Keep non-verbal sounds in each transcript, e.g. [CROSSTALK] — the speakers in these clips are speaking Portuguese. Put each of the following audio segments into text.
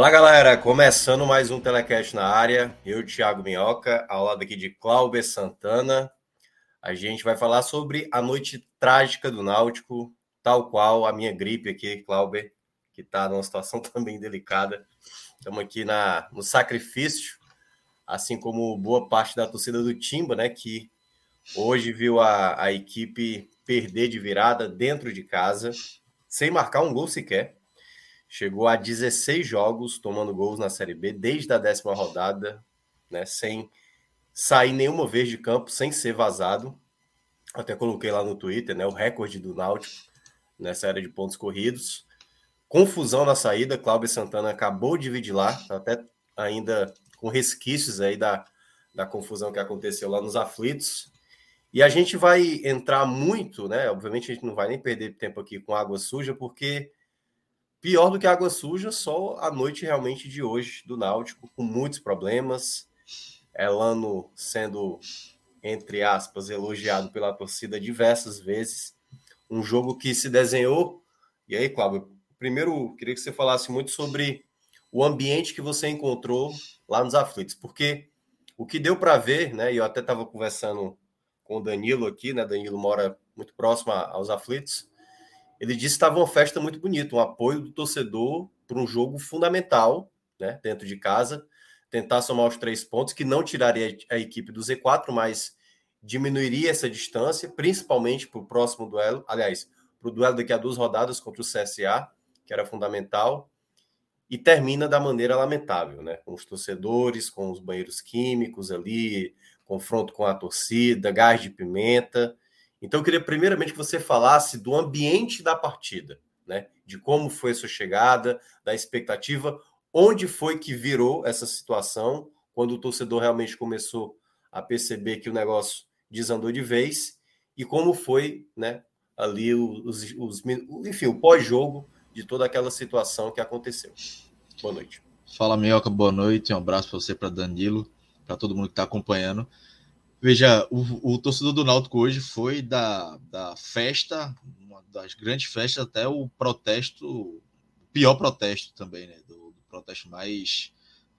Fala galera, começando mais um Telecast na área, eu, Thiago Minhoca, ao lado aqui de Cláudio Santana. A gente vai falar sobre a noite trágica do Náutico, tal qual a minha gripe aqui, Cláudio, que está numa situação [LAUGHS] também delicada. Estamos aqui na, no sacrifício, assim como boa parte da torcida do Timba, né, que hoje viu a, a equipe perder de virada dentro de casa, sem marcar um gol sequer Chegou a 16 jogos tomando gols na Série B desde a décima rodada, né, sem sair nenhuma vez de campo, sem ser vazado. Até coloquei lá no Twitter, né, o recorde do Náutico nessa era de pontos corridos. Confusão na saída, Cláudio Santana acabou de dividir lá, tá até ainda com resquícios aí da, da confusão que aconteceu lá nos aflitos. E a gente vai entrar muito, né? Obviamente a gente não vai nem perder tempo aqui com água suja, porque Pior do que água suja, só a noite realmente de hoje do Náutico, com muitos problemas. Elano sendo, entre aspas, elogiado pela torcida diversas vezes. Um jogo que se desenhou. E aí, Cláudio, primeiro queria que você falasse muito sobre o ambiente que você encontrou lá nos aflitos, porque o que deu para ver, né? E eu até estava conversando com o Danilo aqui, né? Danilo mora muito próximo aos aflitos. Ele disse que estava uma festa muito bonita, um apoio do torcedor para um jogo fundamental, né, dentro de casa, tentar somar os três pontos, que não tiraria a equipe do Z4, mas diminuiria essa distância, principalmente para o próximo duelo, aliás, para o duelo daqui a duas rodadas contra o CSA, que era fundamental, e termina da maneira lamentável, né? Com os torcedores, com os banheiros químicos ali, confronto com a torcida, gás de pimenta. Então, eu queria primeiramente que você falasse do ambiente da partida, né? De como foi a sua chegada, da expectativa, onde foi que virou essa situação, quando o torcedor realmente começou a perceber que o negócio desandou de vez, e como foi, né? Ali os, os enfim, o pós-jogo de toda aquela situação que aconteceu. Boa noite. Fala, Minhoca, boa noite. Um abraço para você, para Danilo, para todo mundo que está acompanhando. Veja, o, o, torcedor do Náutico hoje foi da, da festa, uma das grandes festas, até o protesto, pior protesto também, né? Do, do protesto mais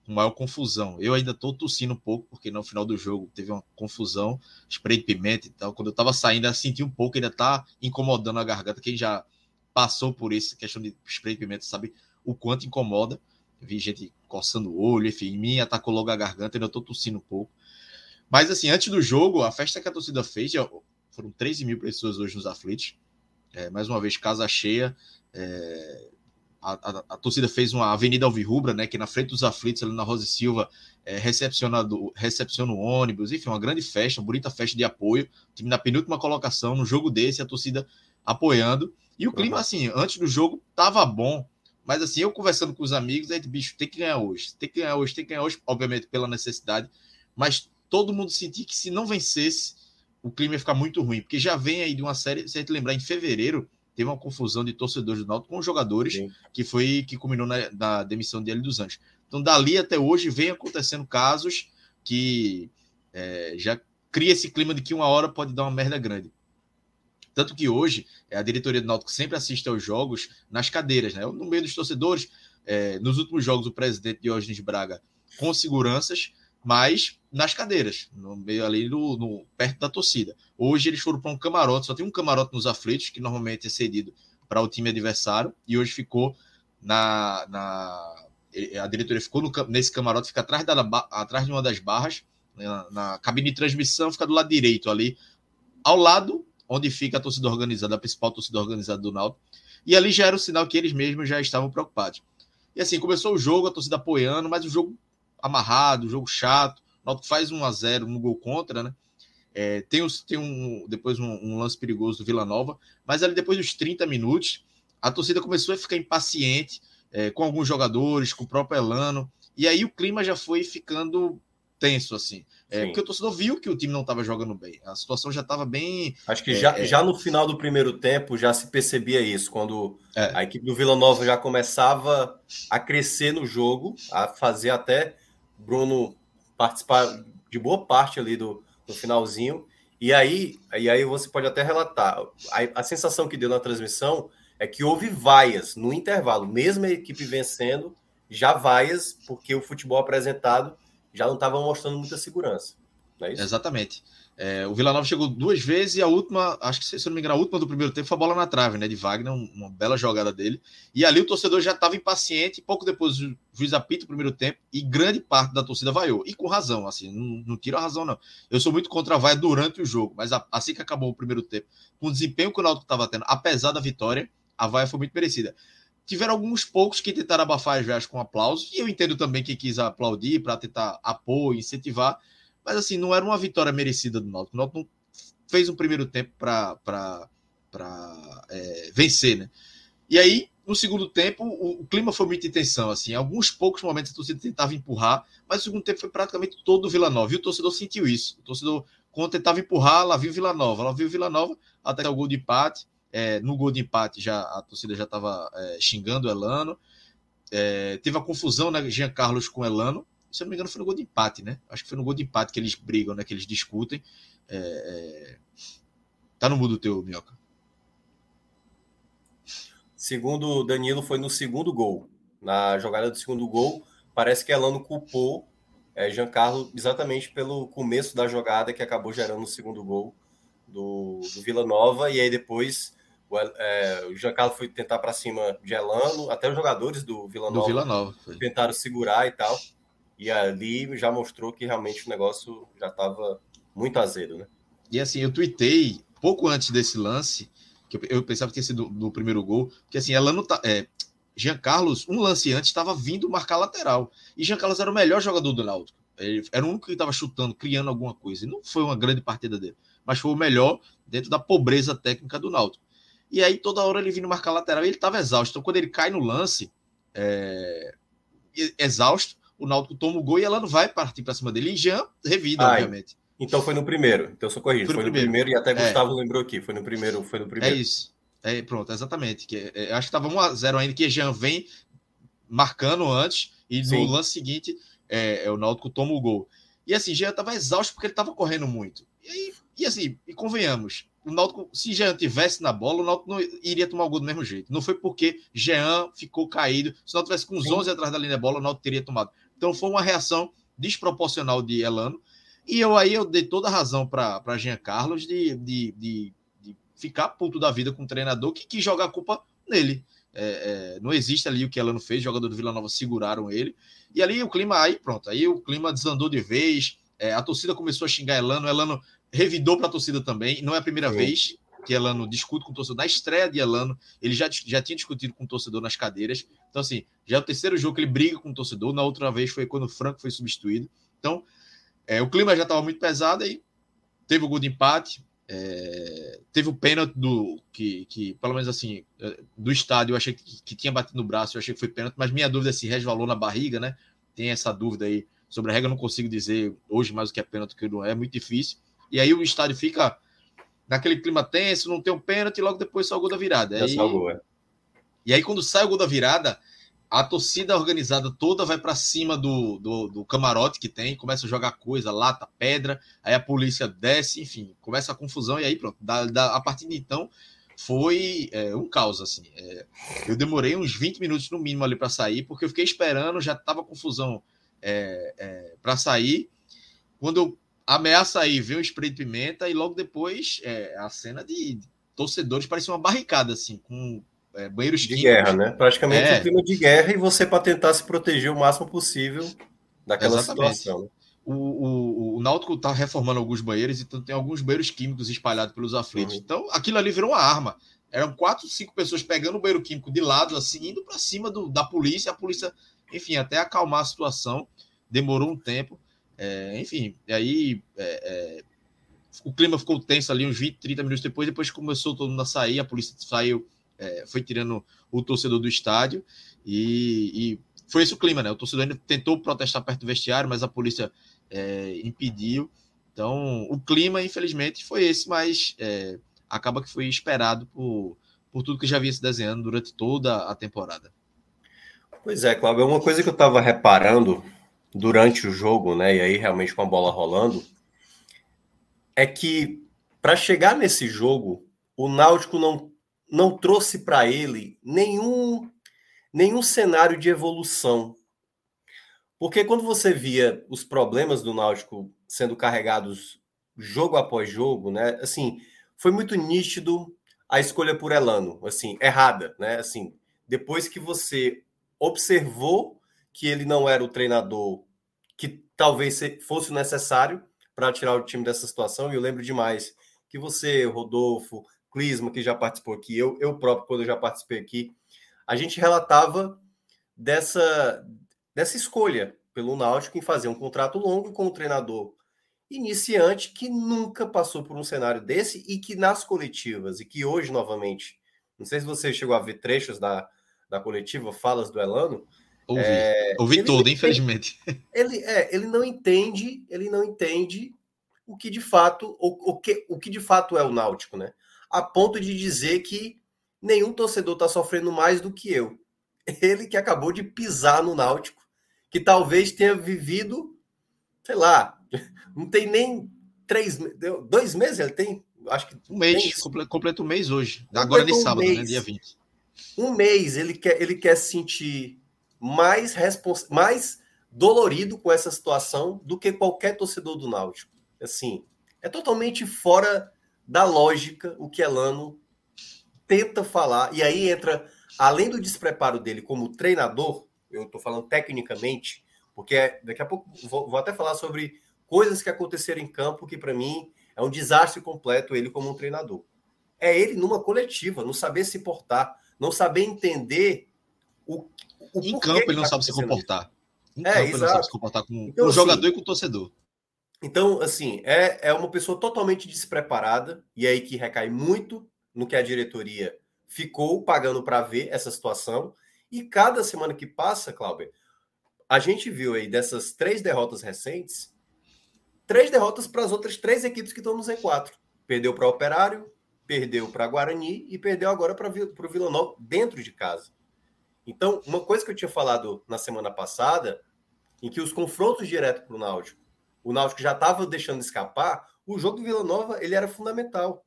com maior confusão. Eu ainda estou tossindo um pouco, porque no final do jogo teve uma confusão, spray de pimenta e tal. Quando eu estava saindo, eu senti um pouco, ainda está incomodando a garganta. Quem já passou por isso, questão de spray de pimenta, sabe o quanto incomoda. Vi gente coçando o olho, enfim, em mim atacou logo a garganta, ainda estou tossindo um pouco. Mas, assim, antes do jogo, a festa que a torcida fez, foram 13 mil pessoas hoje nos aflitos. É, mais uma vez, casa cheia. É, a, a, a, torcida fez uma Avenida Alvirrubra, né? Que na frente dos aflitos, ali na Rosa e Silva, é, recepciona, do, recepciona o ônibus. Enfim, uma grande festa, uma bonita festa de apoio. O time na penúltima colocação, no jogo desse, a torcida apoiando. E o clima, assim, antes do jogo, tava bom. Mas assim, eu conversando com os amigos, aí, bicho, tem que ganhar hoje. Tem que ganhar hoje, tem que ganhar hoje, obviamente, pela necessidade. Mas todo mundo sentir que se não vencesse, o clima ia ficar muito ruim, porque já vem aí de uma série, se a gente lembrar, em fevereiro, teve uma confusão de torcedores do Náutico com os jogadores, Sim. que foi que culminou na, na demissão de Hélio dos Anjos. Então, dali até hoje, vem acontecendo casos que é, já cria esse clima de que uma hora pode dar uma merda grande. Tanto que hoje, é, a diretoria do Náutico sempre assiste aos jogos nas cadeiras, né? No meio dos torcedores, é, nos últimos jogos, o presidente Diógenes Braga com seguranças, mas nas cadeiras, no meio ali no, no perto da torcida. Hoje eles foram para um camarote, só tem um camarote nos aflitos, que normalmente é cedido para o time adversário, e hoje ficou na. na a diretoria ficou no, nesse camarote, fica atrás, da, atrás de uma das barras, né, na, na cabine de transmissão, fica do lado direito ali, ao lado onde fica a torcida organizada, a principal torcida organizada do Náutico. E ali já era o sinal que eles mesmos já estavam preocupados. E assim, começou o jogo, a torcida apoiando, mas o jogo amarrado, jogo chato. O Náutico faz 1 a 0 no gol contra, né? É, tem, os, tem um, depois um, um, lance perigoso do Vila Nova, mas ali depois dos 30 minutos, a torcida começou a ficar impaciente é, com alguns jogadores, com o próprio Elano, e aí o clima já foi ficando tenso, assim. É, porque o torcedor viu que o time não estava jogando bem. A situação já estava bem. Acho que é, já, é... já no final do primeiro tempo já se percebia isso, quando é. a equipe do Vila Nova já começava a crescer no jogo, a fazer até Bruno participar de boa parte ali do, do finalzinho. E aí, e aí você pode até relatar. A, a sensação que deu na transmissão é que houve vaias no intervalo, mesmo a equipe vencendo, já vaias, porque o futebol apresentado já não estava mostrando muita segurança. É Exatamente. É, o Vila Nova chegou duas vezes e a última, acho que se não me engano, a última do primeiro tempo foi a bola na trave, né? De Wagner, uma bela jogada dele. E ali o torcedor já estava impaciente. Pouco depois o juiz apita o primeiro tempo e grande parte da torcida vaiou. E com razão, assim, não, não tira a razão, não. Eu sou muito contra a vaia durante o jogo, mas assim que acabou o primeiro tempo, com o desempenho que o Náutico estava tendo, apesar da vitória, a vaia foi muito merecida. Tiveram alguns poucos que tentaram abafar as vaias com aplausos, e eu entendo também que quis aplaudir para tentar apoio, incentivar, mas assim, não era uma vitória merecida do Náutico. O Náutico fez um primeiro tempo para é, vencer, né? E aí, no segundo tempo, o, o, clima foi muito tensão, assim, em alguns poucos momentos a torcida tentava empurrar, mas o segundo tempo foi praticamente todo o Vila Nova, e o torcedor sentiu isso. O torcedor, quando tentava empurrar, lá viu Vila Nova, lá viu Vila Nova, até o gol de empate, é, no gol de empate já a torcida já estava é, xingando o Elano, é, teve a confusão, né, Jean Carlos com Elano, se eu não me engano, foi no gol de empate, né? Acho que foi no gol de empate que eles brigam, né? Que eles discutem. É, é... Tá no mudo teu, Minhoca. Segundo Danilo, foi no segundo gol. Na jogada do segundo gol, parece que Elano culpou é, Giancarlo exatamente pelo começo da jogada que acabou gerando o segundo gol do, do Vila Nova. E aí depois o, é, o Giancarlo foi tentar para cima de Elano, até os jogadores do Vila Nova, do Vila Nova tentaram segurar e tal. E ali já mostrou que realmente o negócio já estava muito azedo, né? E assim, eu tuitei pouco antes desse lance, que eu pensava que tinha sido no primeiro gol, que assim, ela não tá. É, Jean Carlos, um lance antes, estava vindo marcar lateral. E Jean Carlos era o melhor jogador do Náutico. Ele era o único que estava chutando, criando alguma coisa. E não foi uma grande partida dele, mas foi o melhor dentro da pobreza técnica do Náutico. E aí, toda hora ele vindo marcar lateral ele estava exausto. Então, quando ele cai no lance, é, exausto, o Náutico toma o gol e ela não vai partir para cima dele. E Jean revida, obviamente. Então foi no primeiro. Então eu sou corrigido. Foi, foi no primeiro. primeiro. e até é. Gustavo é. lembrou aqui. Foi no primeiro, foi no primeiro. É isso. É, pronto, exatamente. Que, é, acho que estava 1x0 ainda, que Jean vem marcando antes, e Sim. no lance seguinte é, é, o Náutico toma o gol. E assim, Jean estava exausto porque ele estava correndo muito. E, aí, e assim, e convenhamos, o Náutico, se Jean tivesse na bola, o Náutico não iria tomar o gol do mesmo jeito. Não foi porque Jean ficou caído. Se o Náutico tivesse com os 11 atrás da linha da bola, o Náutico teria tomado. Então foi uma reação desproporcional de Elano. E eu aí eu dei toda a razão para Jean Carlos de, de, de, de, ficar puto da vida com o treinador que quis jogar a culpa nele. É, é, não existe ali o que Elano fez, jogador do Vila Nova seguraram ele. E ali o clima, aí pronto, aí o clima desandou de vez. É, a torcida começou a xingar Elano, Elano revidou para a torcida também. Não é a primeira Sim. vez que Elano discute com o torcedor. Na estreia de Elano, ele já, já tinha discutido com o torcedor nas cadeiras. Então, assim, já é o terceiro jogo que ele briga com o torcedor. Na outra vez foi quando o Franco foi substituído. Então, é, o clima já estava muito pesado aí. Teve o gol de empate. É, teve o pênalti do que, que, pelo menos assim, é, do estádio, eu achei que, que, tinha batido no braço, eu achei que foi pênalti, mas minha dúvida é se resvalou na barriga, né? Tem essa dúvida aí sobre a regra, eu não consigo dizer hoje mais o que é pênalti, que não é, é muito difícil. E aí o estádio fica naquele clima tenso, não tem um pênalti, logo depois sai o gol da virada. Aí, é. E aí, quando sai o gol da virada, a torcida organizada toda vai para cima do, do, do, camarote que tem, começa a jogar coisa, lata, pedra, aí a polícia desce, enfim, começa a confusão, e aí pronto. Da, da a partir de então foi é, um caos, assim. É, eu demorei uns 20 minutos no mínimo ali para sair, porque eu fiquei esperando, já tava confusão é, é para sair. Quando eu ameaça aí, vê o spray de pimenta e logo depois é, a cena de torcedores parecia uma barricada, assim, com é, banheiros de químicos. guerra, né? Praticamente é. um clima de guerra e você para tentar se proteger o máximo possível daquela Exatamente. situação. o, o, o Náutico está reformando alguns banheiros, então tem alguns banheiros químicos espalhados pelos aflitos. Uhum. Então, aquilo ali virou uma arma. Eram quatro, cinco pessoas pegando o banheiro químico de lado, assim, indo para cima do, da polícia. A polícia, enfim, até acalmar a situação, demorou um tempo. É, enfim, e aí é, é, o clima ficou tenso ali uns 20, 30 minutos depois. Depois começou todo mundo a sair, a polícia saiu, é, foi tirando o torcedor do estádio e, e foi esse o clima, né? O torcedor ainda tentou protestar perto do vestiário, mas a polícia é, impediu. Então, o clima, infelizmente, foi esse, mas é, acaba que foi esperado por, por tudo que já vinha se desenhando durante toda a temporada. Pois é, Cláudio, uma coisa que eu estava reparando durante o jogo, né, e aí realmente com a bola rolando, é que para chegar nesse jogo, o Náutico não, não trouxe para ele nenhum, nenhum cenário de evolução. Porque quando você via os problemas do Náutico sendo carregados jogo após jogo, né? Assim, foi muito nítido a escolha por Elano, assim, errada, né? Assim, depois que você observou que ele não era o treinador que talvez fosse necessário para tirar o time dessa situação, e eu lembro demais que você, Rodolfo, Clisma, que já participou aqui, eu, eu próprio, quando eu já participei aqui, a gente relatava dessa, dessa escolha pelo Náutico em fazer um contrato longo com um treinador iniciante que nunca passou por um cenário desse e que nas coletivas, e que hoje, novamente, não sei se você chegou a ver trechos da, da coletiva, falas do Elano. Ouvi, é, ouvi tudo, infelizmente. [LAUGHS] Ele, é, ele não entende, ele não entende o que de fato, o, o, que, o que de fato é o Náutico, né? A ponto de dizer que nenhum torcedor está sofrendo mais do que eu. [LAUGHS] Ele que acabou de pisar no Náutico, que talvez tenha vivido, sei lá, [LAUGHS] não tem nem três, dois meses ele tem, acho que um mês, completa um mês hoje, agora de sábado, um né, dia 20. Um mês ele quer, ele quer se sentir mais respons... mais dolorido com essa situação do que qualquer torcedor do Náutico. Assim, é totalmente fora da lógica o que Elano tenta falar, e aí entra, além do despreparo dele como treinador, eu estou falando tecnicamente, porque daqui a pouco vou, vou, até falar sobre coisas que aconteceram em campo que para mim é um desastre completo ele como um treinador. É ele numa coletiva, não saber se portar, não saber entender o, o em campo ele não tá sabe se comportar. Em é, campo exato. ele não sabe se comportar com então, o assim, jogador e com o torcedor. Então, assim, é, é uma pessoa totalmente despreparada, e aí que recai muito no que a diretoria ficou pagando para ver essa situação. E cada semana que passa, Cláudio, a gente viu aí dessas três derrotas recentes, três derrotas para as outras três equipes que estão no Z4. Perdeu para o Operário, perdeu para Guarani e perdeu agora para o Vila Nova dentro de casa. Então, uma coisa que eu tinha falado na semana passada, em que os confrontos direto para o Náutico, o Náutico já estava deixando escapar, o jogo do Vila Nova ele era fundamental.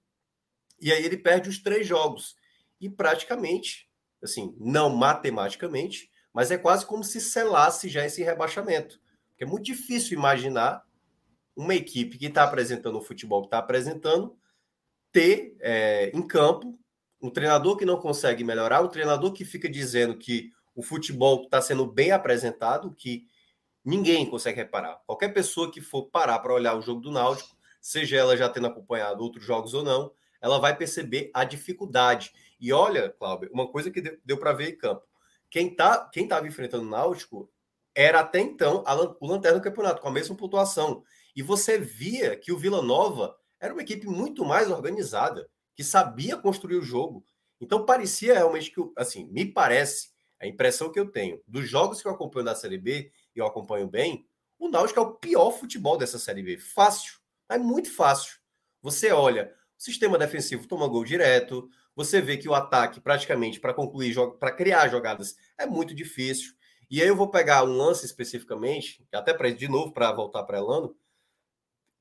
E aí ele perde os três jogos. E praticamente, assim, não matematicamente, mas é quase como se selasse já esse rebaixamento. Porque é muito difícil imaginar uma equipe que está apresentando o futebol que está apresentando ter é, em campo um treinador que não consegue melhorar, um treinador que fica dizendo que o futebol está sendo bem apresentado, que ninguém consegue reparar. Qualquer pessoa que for parar para olhar o jogo do Náutico, seja ela já tendo acompanhado outros jogos ou não, ela vai perceber a dificuldade. E olha, Cláudio, uma coisa que deu, deu para ver em campo. Quem tá, quem estava enfrentando o Náutico era até então a, o lanterna do campeonato, com a mesma pontuação. E você via que o Vila Nova era uma equipe muito mais organizada, que sabia construir o jogo. Então parecia realmente que, assim, me parece, a impressão que eu tenho, dos jogos que eu acompanho da Série B, e eu acompanho bem, o Náutico é o pior futebol dessa Série B. Fácil. É muito fácil. Você olha, o sistema defensivo toma gol direto. Você vê que o ataque, praticamente, para concluir, para criar jogadas, é muito difícil. E aí eu vou pegar um lance especificamente, até para de novo, para voltar para Elano,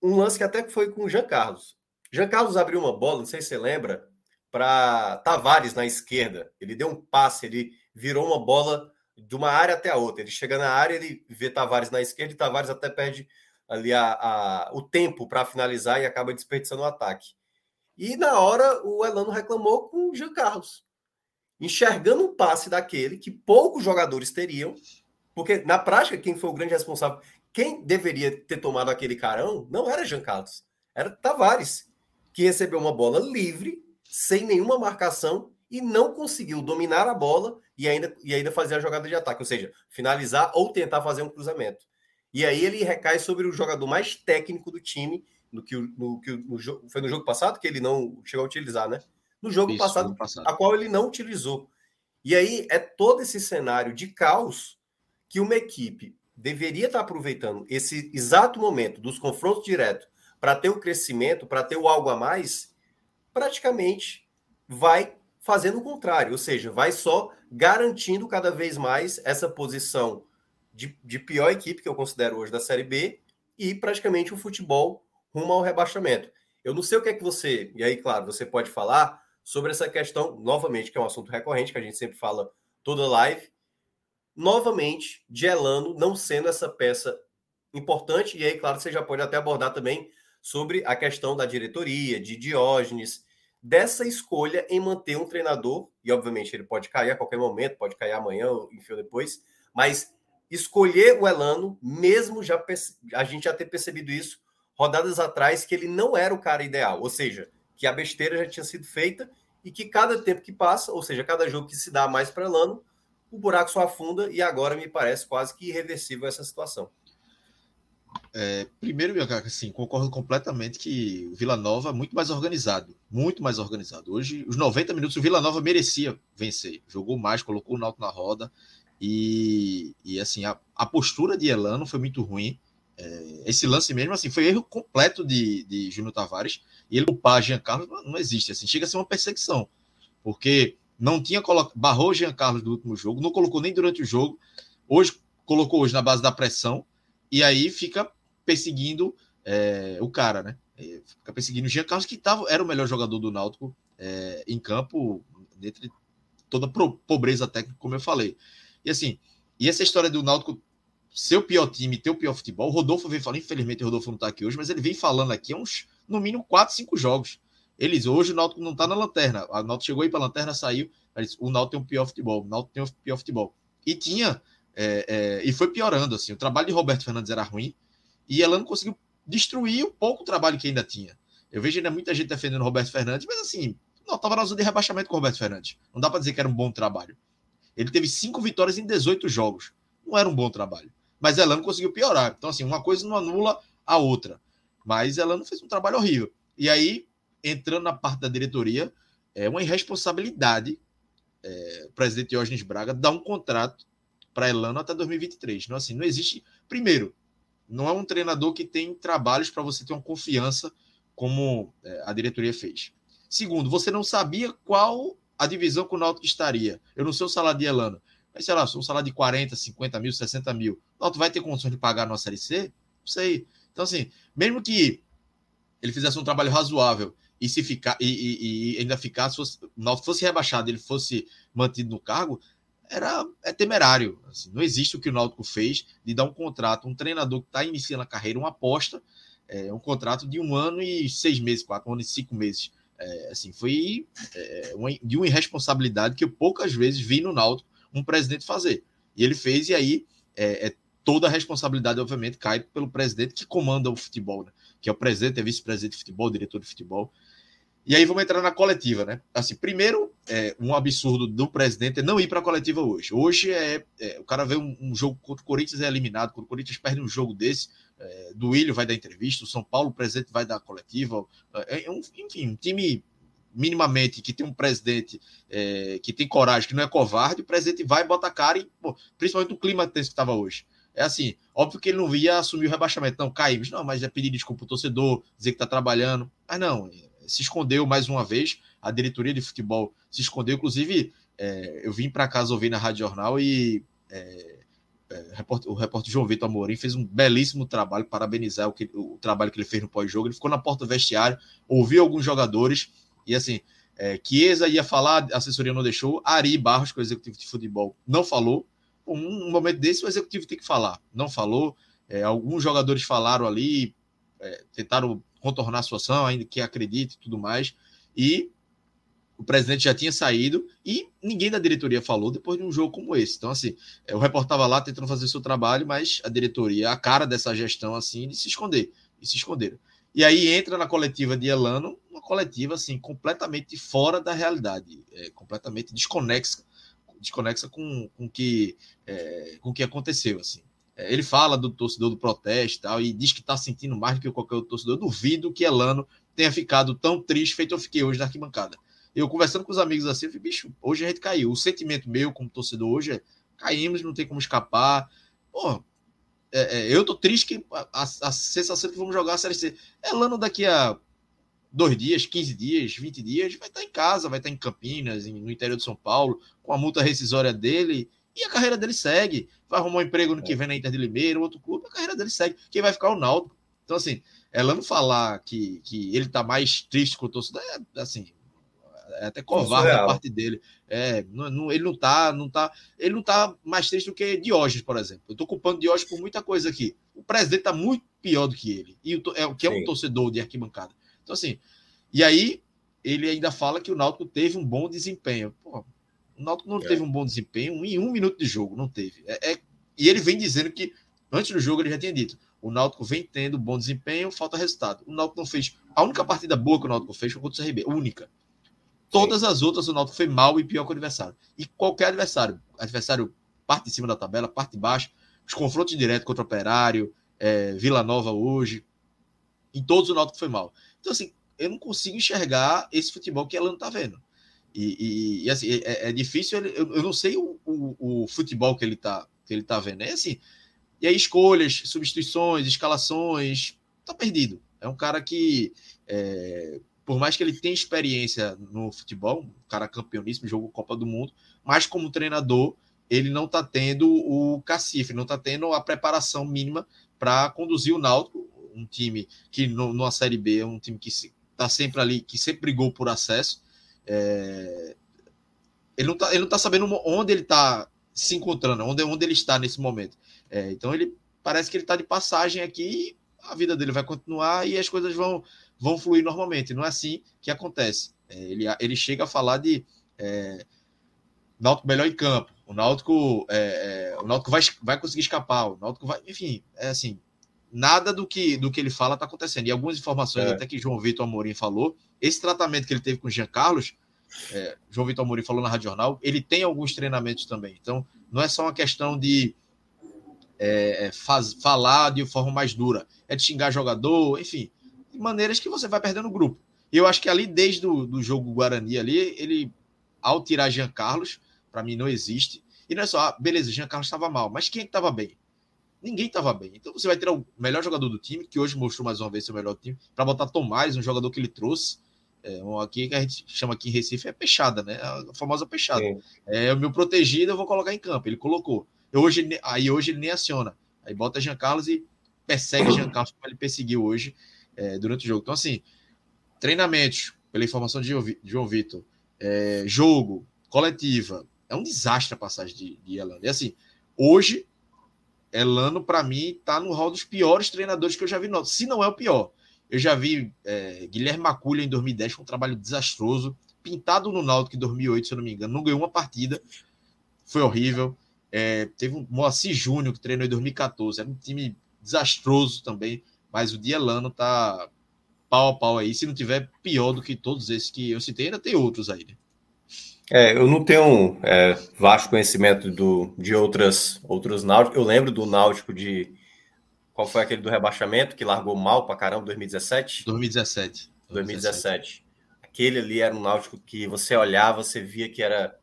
um lance que até foi com o Jean Carlos. Jean Carlos abriu uma bola, não sei se você lembra, para Tavares na esquerda. Ele deu um passe, ele virou uma bola de uma área até a outra. Ele chega na área, ele vê Tavares na esquerda e Tavares até perde ali a, a o tempo para finalizar e acaba desperdiçando o ataque. E na hora o Elano reclamou com o Jean Carlos, enxergando um passe daquele que poucos jogadores teriam, porque na prática quem foi o grande responsável, quem deveria ter tomado aquele carão não era Jean Carlos, era Tavares, que recebeu uma bola livre, sem nenhuma marcação, e não conseguiu dominar a bola e ainda, e ainda fazer a jogada de ataque, ou seja, finalizar ou tentar fazer um cruzamento. E aí ele recai sobre o jogador mais técnico do time, no que, no, que no, foi no jogo passado que ele não chegou a utilizar, né? No jogo Isso, passado, passado, a qual ele não utilizou. E aí é todo esse cenário de caos que uma equipe deveria estar aproveitando esse exato momento dos confrontos diretos para ter o crescimento, para ter o algo a mais, praticamente vai fazendo o contrário, ou seja, vai só garantindo cada vez mais essa posição de, de pior equipe que eu considero hoje da Série B e praticamente o futebol rumo ao rebaixamento. Eu não sei o que é que você, e aí, claro, você pode falar sobre essa questão, novamente, que é um assunto recorrente, que a gente sempre fala toda live, novamente, de Elano não sendo essa peça importante, e aí, claro, você já pode até abordar também sobre a questão da diretoria, de Diógenes, dessa escolha em manter um treinador, e obviamente ele pode cair a qualquer momento, pode cair amanhã, enfim, ou depois, mas escolher o Elano, mesmo já a gente já ter percebido isso rodadas atrás, que ele não era o cara ideal, ou seja, que a besteira já tinha sido feita e que cada tempo que passa, ou seja, cada jogo que se dá mais para Elano, o buraco só afunda e agora me parece quase que irreversível essa situação. É, primeiro, assim, concordo completamente que o Vila Nova é muito mais organizado, muito mais organizado. Hoje, os 90 minutos, o Vila Nova merecia vencer, jogou mais, colocou o Náutico na roda. E, e assim, a, a, postura de Elano foi muito ruim. É, esse lance mesmo, assim, foi erro completo de, de Júnior Tavares. E ele culpar Jean Carlos não, não existe, assim, chega a ser uma perseguição, porque não tinha colocado, barrou Jean Carlos do último jogo, não colocou nem durante o jogo, hoje colocou hoje na base da pressão, e aí fica perseguindo é, o cara, né? Fica perseguindo o Jean Carlos, que tava, era o melhor jogador do Náutico é, em campo, dentre toda a pobreza técnica, como eu falei. E assim, e essa história do Náutico ser o pior time, ter o pior futebol, o Rodolfo vem falando, infelizmente o Rodolfo não está aqui hoje, mas ele vem falando aqui uns, no mínimo, 4, 5 jogos. Eles, hoje o Náutico não está na lanterna, o Náutico chegou aí para a lanterna, saiu, mas o Náutico tem o pior futebol, o Náutico tem o pior futebol. E tinha, é, é, e foi piorando, assim, o trabalho de Roberto Fernandes era ruim, e Elano conseguiu destruir o pouco trabalho que ainda tinha. Eu vejo ainda muita gente defendendo Roberto Fernandes, mas assim, não estava na zona de rebaixamento com o Roberto Fernandes. Não dá para dizer que era um bom trabalho. Ele teve cinco vitórias em 18 jogos. Não era um bom trabalho. Mas Elano conseguiu piorar. Então, assim, uma coisa não anula a outra. Mas Elano fez um trabalho horrível. E aí, entrando na parte da diretoria, é uma irresponsabilidade é, o presidente Diógenes Braga dar um contrato para Elano até 2023. Não, assim, não existe. Primeiro, não é um treinador que tem trabalhos para você ter uma confiança como é, a diretoria fez. Segundo, você não sabia qual a divisão que o Náutico estaria. Eu não sei o salário de Elano, mas sei lá, um salário de 40, 50 mil, 60 mil. O Náutico vai ter condições de pagar a nossa Série C? Não sei. Então, assim, mesmo que ele fizesse um trabalho razoável e se ficar e, e, e ainda ficasse, fosse, o Náutico fosse rebaixado, ele fosse mantido no cargo, era é temerário. Assim, não existe o que o Náutico fez de dar um contrato, um treinador que está iniciando a carreira, uma aposta, é, um contrato de um ano e seis meses, quatro anos e cinco meses. É, assim, foi é, uma, de uma irresponsabilidade que eu poucas vezes vi no Náutico um presidente fazer. E ele fez, e aí é, é toda a responsabilidade, obviamente, cai pelo presidente que comanda o futebol, né? que é o presidente, é vice-presidente de futebol, diretor de futebol. E aí vamos entrar na coletiva, né? Assim, primeiro, é, um absurdo do presidente é não ir para a coletiva hoje. Hoje é, é, o cara vê um, um, jogo contra o Corinthians é eliminado, quando o Corinthians perde um jogo desse, é, do Willian vai dar entrevista, o São Paulo, o presidente vai dar coletiva. É, é, um, enfim, um time minimamente que tem um presidente é, que tem coragem, que não é covarde, o presidente vai botar cara e, pô, principalmente o clima tenso que estava hoje. É assim, óbvio que ele não ia assumir o rebaixamento, não, caímos, não, mas é pedir desculpa ao torcedor, dizer que está trabalhando, mas não, se escondeu mais uma vez, a diretoria de futebol se escondeu. Inclusive, é, eu vim para casa ouvir na Rádio Jornal e é, é, o repórter João Vitor Amorim fez um belíssimo trabalho, parabenizar o, que, o trabalho que ele fez no pós-jogo. Ele ficou na porta do vestiário, ouviu alguns jogadores e assim. É, Chiesa ia falar, a assessoria não deixou. Ari Barros, que é o executivo de futebol, não falou. Um, um momento desse, o executivo tem que falar. Não falou. É, alguns jogadores falaram ali, é, tentaram contornar a situação, ainda que acredite e tudo mais. E o presidente já tinha saído e ninguém da diretoria falou depois de um jogo como esse. Então, assim, o repórter estava lá tentando fazer o seu trabalho, mas a diretoria, a cara dessa gestão, assim, de se esconder. E se esconderam. E aí entra na coletiva de Elano, uma coletiva, assim, completamente fora da realidade, é, completamente desconexa, desconexa com o que, é, com que aconteceu, assim. Ele fala do torcedor do protesto e tal, e diz que está sentindo mais do que qualquer outro torcedor. Eu duvido que Elano tenha ficado tão triste feito eu fiquei hoje na arquibancada. Eu conversando com os amigos assim, eu falei, bicho, hoje a gente caiu. O sentimento meu como torcedor hoje é caímos, não tem como escapar. Pô, é, é, eu tô triste que a, a, a, sensação que vamos jogar a Série C. Elano daqui a dois dias, 15 dias, 20 dias, vai estar em casa, vai estar em Campinas, no interior de São Paulo, com a multa rescisória dele, e a carreira dele segue. Vai arrumar um emprego no que vem na Inter de Limeira, outro clube, a carreira dele segue. Quem vai ficar é o Naldo. Então, assim, ela não falar que, que ele tá mais triste com o torcedor, é assim, é até covarde da parte dele. É, não, não, ele não tá, não tá, ele não tá mais triste do que Diógenes, por exemplo. Eu tô culpando Diógenes por muita coisa aqui. O presidente tá muito pior do que ele, e o, é que é um torcedor de arquibancada. Então assim, e aí ele ainda fala que o Náutico teve um bom desempenho. Pô, o Náutico não é. teve um bom desempenho em um minuto de jogo, não teve. É, é, e ele vem dizendo que antes do jogo ele já tinha dito: o Náutico vem tendo bom desempenho, falta resultado. O Náutico não fez. A única partida boa que o Náutico fez foi contra o CRB, única. Todas Sim. as outras o Náutico foi mal e pior que o adversário. E qualquer adversário, adversário parte de cima da tabela, parte de baixo, os confrontos diretos contra o Operário, é, Vila Nova hoje, em todos o Náutico foi mal. Então, assim, eu não consigo enxergar esse futebol que ela não tá vendo. E, e, e assim, é, é difícil, eu, eu, não sei o, o, o, futebol que ele tá, que ele tá vendo. É assim, e aí escolhas, substituições, escalações, tá perdido. É um cara que é, por mais que ele tenha experiência no futebol, um cara campeoníssimo, jogou Copa do Mundo, mas como treinador, ele não está tendo o cacife, não está tendo a preparação mínima para conduzir o Náutico, um time que no, numa Série B é um time que está sempre ali, que sempre brigou por acesso. É... Ele não está tá sabendo onde ele está se encontrando, onde, onde ele está nesse momento. É, então ele parece que ele está de passagem aqui, a vida dele vai continuar e as coisas vão vão fluir normalmente. Não é assim que acontece. É, ele, ele chega a falar de é, Náutico melhor em campo. O Náutico, é, é, o Náutico vai, vai conseguir escapar. O Náutico vai, enfim, é assim. Nada do que, do que ele fala está acontecendo. E algumas informações, é. até que João Vitor Amorim falou, esse tratamento que ele teve com o Jean Carlos, é, João Vitor Amorim falou na Rádio Jornal, ele tem alguns treinamentos também. Então, não é só uma questão de é, faz, falar de forma mais dura, é de xingar jogador, enfim de maneiras que você vai perdendo o grupo. E eu acho que ali, desde o do jogo Guarani ali, ele, ao tirar Jean Carlos, para mim não existe. E não é só, ah, beleza, Jean Carlos estava mal, mas quem é estava bem? Ninguém estava bem. Então você vai tirar o melhor jogador do time, que hoje mostrou mais uma vez seu melhor time, para botar Tomás, um jogador que ele trouxe. É, aqui que a gente chama aqui em Recife é peixada, né? A famosa peixada. Sim. É o meu protegido, eu vou colocar em campo. Ele colocou. Eu hoje, aí hoje ele nem aciona. Aí bota Jean Carlos e persegue Jean Carlos como ele perseguiu hoje é, durante o jogo. Então, assim, treinamentos, pela informação de João Vitor, é, jogo, coletiva, é um desastre a passagem de, de Elano. E assim, hoje, Elano, para mim, tá no hall dos piores treinadores que eu já vi. Se não é o pior. Eu já vi é, Guilherme Maculha em 2010 com um trabalho desastroso. Pintado no Náutico em 2008, se eu não me engano. Não ganhou uma partida. Foi horrível. É, teve um Moacir Júnior que treinou em 2014. Era um time desastroso também mas o Dielano tá pau a pau aí, se não tiver pior do que todos esses que eu citei, ainda tem outros aí, né? É, eu não tenho é, vasto conhecimento do, de outras, outros náuticos. Eu lembro do náutico de. Qual foi aquele do rebaixamento que largou mal pra caramba, 2017? 2017. 2017. Aquele ali era um náutico que você olhava, você via que era,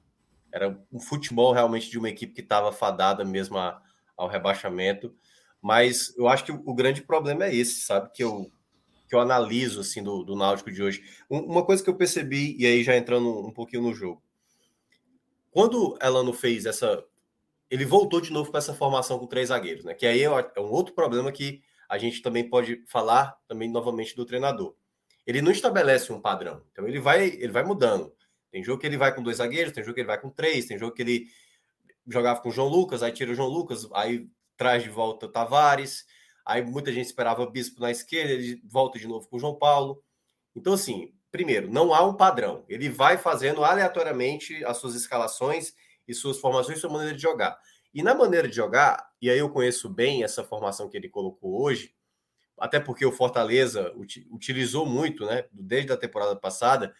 era um futebol realmente de uma equipe que estava fadada mesmo a, ao rebaixamento. Mas eu acho que o grande problema é esse, sabe? Que eu, que eu analiso assim do, do Náutico de hoje. Uma coisa que eu percebi, e aí já entrando um pouquinho no jogo. Quando Elano fez essa. Ele voltou de novo para essa formação com três zagueiros, né? Que aí é, um outro problema que a gente também pode falar também novamente do treinador. Ele não estabelece um padrão. Então ele vai, ele vai mudando. Tem jogo que ele vai com dois zagueiros, tem jogo que ele vai com três, tem jogo que ele jogava com o João Lucas, aí tira o João Lucas, aí traz de volta Tavares, aí muita gente esperava Bispo na esquerda, ele volta de novo com o João Paulo. Então, assim, primeiro, não há um padrão. Ele vai fazendo aleatoriamente as suas escalações e suas formações, sua maneira de jogar. E na maneira de jogar, e aí eu conheço bem essa formação que ele colocou hoje, até porque o Fortaleza utilizou muito, né, desde a temporada passada.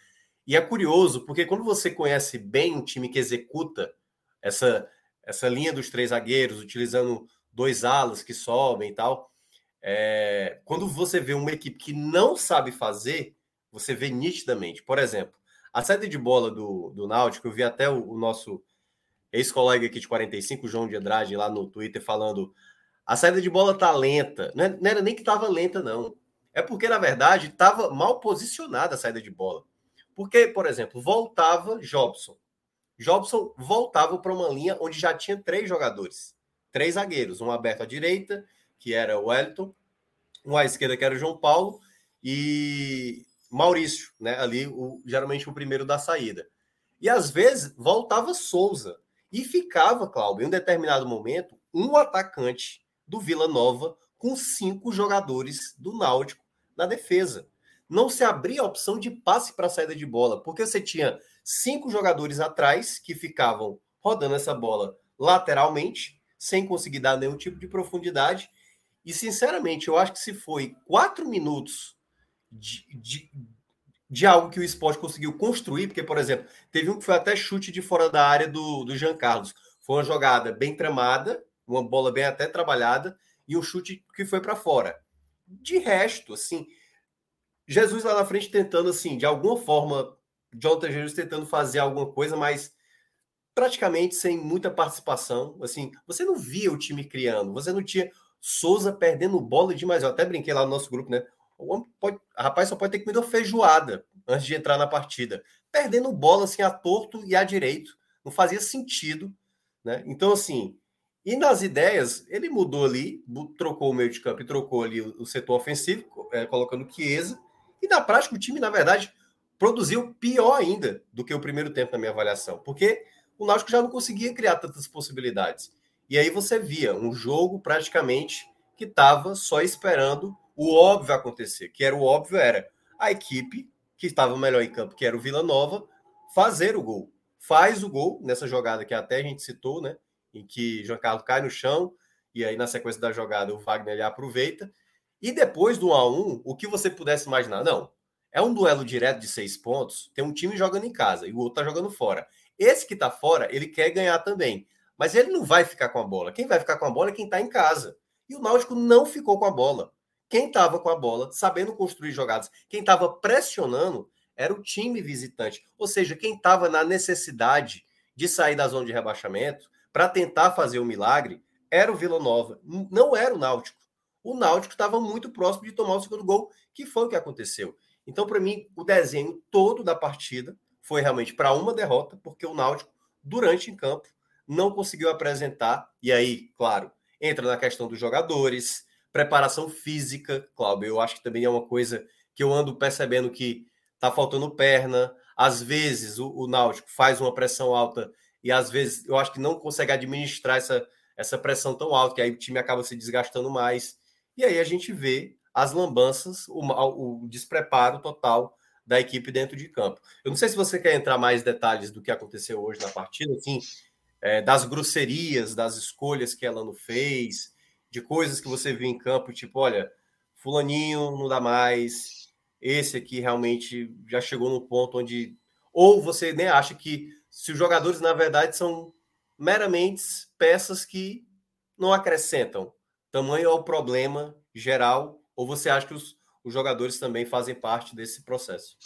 E é curioso, porque quando você conhece bem um time que executa essa, essa linha dos três zagueiros, utilizando dois alas que sobem e tal, é, quando você vê uma equipe que não sabe fazer, você vê nitidamente. Por exemplo, a saída de bola do, do Náutico, eu vi até o, o nosso ex-colega aqui de 45, João de Andrade, lá no Twitter, falando a saída de bola tá lenta. Não, é, era nem que estava lenta, não. É porque, na verdade, estava mal posicionada a saída de bola. Porque, por exemplo, voltava Jobson. Jobson voltava para uma linha onde já tinha três jogadores. Três zagueiros. Um aberto à direita, que era o Wellington. Um à esquerda, que era o João Paulo. E Maurício, né? Ali, o, geralmente o primeiro da saída. E às vezes voltava Souza. E ficava, Cláudio, em um determinado momento, um atacante do Vila Nova com cinco jogadores do Náutico na defesa. Não se abria a opção de passe para saída de bola, porque você tinha cinco jogadores atrás que ficavam rodando essa bola lateralmente, sem conseguir dar nenhum tipo de profundidade. E, sinceramente, eu acho que se foi quatro minutos de, de, de algo que o esporte conseguiu construir, porque, por exemplo, teve um que foi até chute de fora da área do, do Jean Carlos. Foi uma jogada bem tramada, uma bola bem até trabalhada e um chute que foi para fora. De resto, assim, Jesus lá na frente tentando, assim, de alguma forma, Jonathan Jesus tentando fazer alguma coisa, mas praticamente sem muita participação. Assim, você não via o time criando, você não tinha Souza perdendo bola demais. Eu até brinquei lá no nosso grupo, né? O homem pode, a rapaz só pode ter comido feijoada antes de entrar na partida, perdendo bola assim a torto e a direito. Não fazia sentido, né? Então, assim, e nas ideias, ele mudou ali, trocou o meio de campo e trocou ali o setor ofensivo, é, colocando Chiesa. E na prática, o time, na verdade, produziu pior ainda do que o primeiro tempo, na minha avaliação, porque o Náutico já não conseguia criar tantas possibilidades. E aí você via um jogo praticamente que estava só esperando o óbvio acontecer, que era o óbvio era a equipe que estava melhor em campo, que era o Vila Nova, fazer o gol. Faz o gol nessa jogada que até a gente citou, né? em que João Carlos cai no chão e aí na sequência da jogada o Wagner ele aproveita. E depois do 1 a 1 o que você pudesse imaginar? Não, é um duelo direto de seis pontos, tem um time jogando em casa e o outro tá jogando fora. Esse que tá fora, ele quer ganhar também, mas ele não vai ficar com a bola. Quem vai ficar com a bola é quem tá em casa. E o Náutico não ficou com a bola. Quem estava com a bola, sabendo construir jogadas, quem estava pressionando era o time visitante. Ou seja, quem estava na necessidade de sair da zona de rebaixamento, para tentar fazer o milagre era o Vila Nova, não era o Náutico. O Náutico estava muito próximo de tomar o segundo gol, que foi o que aconteceu. Então, para mim, o desenho todo da partida foi realmente para uma derrota, porque o Náutico, durante em campo, não conseguiu apresentar. E aí, claro, entra na questão dos jogadores, preparação física, Cláudio. Eu acho que também é uma coisa que eu ando percebendo que tá faltando perna. Às vezes o, o Náutico faz uma pressão alta e às vezes eu acho que não consegue administrar essa, essa pressão tão alta, que aí o time acaba se desgastando mais. E aí a gente vê as lambanças, o, o despreparo total da equipe dentro de campo. Eu não sei se você quer entrar mais detalhes do que aconteceu hoje na partida, assim, é, das grosserias, das escolhas que ela não fez, de coisas que você viu em campo, tipo, olha, fulaninho não dá mais, esse aqui realmente já chegou no ponto onde ou você nem acha que se os jogadores, na verdade, são meramente peças que não acrescentam. Tamanho é o problema geral, ou você acha que os, os jogadores também fazem parte desse processo?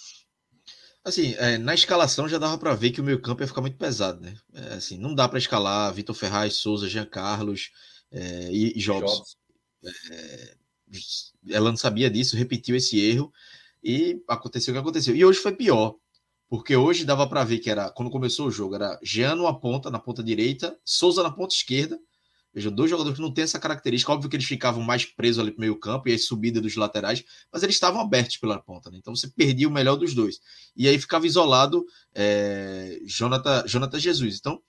Assim, é, na escalação já dava para ver que o meio campo ia ficar muito pesado, né? É, assim, não dá para escalar Vitor Ferraz, Souza, Jean Carlos é, e, Jobs. Jobs. É, ela não sabia disso, repetiu esse erro e aconteceu o que aconteceu. E hoje foi pior. Porque hoje dava para ver que era, quando começou o jogo, era Jean na ponta, na ponta direita, Souza na ponta esquerda. Veja, dois jogadores que não têm essa característica. Óbvio que eles ficavam mais presos ali pro meio campo e aí subida dos laterais, mas eles estavam abertos pela ponta, né? Então você perdia o melhor dos dois. E aí ficava isolado é, Jonathan, Jonathan Jesus. Então,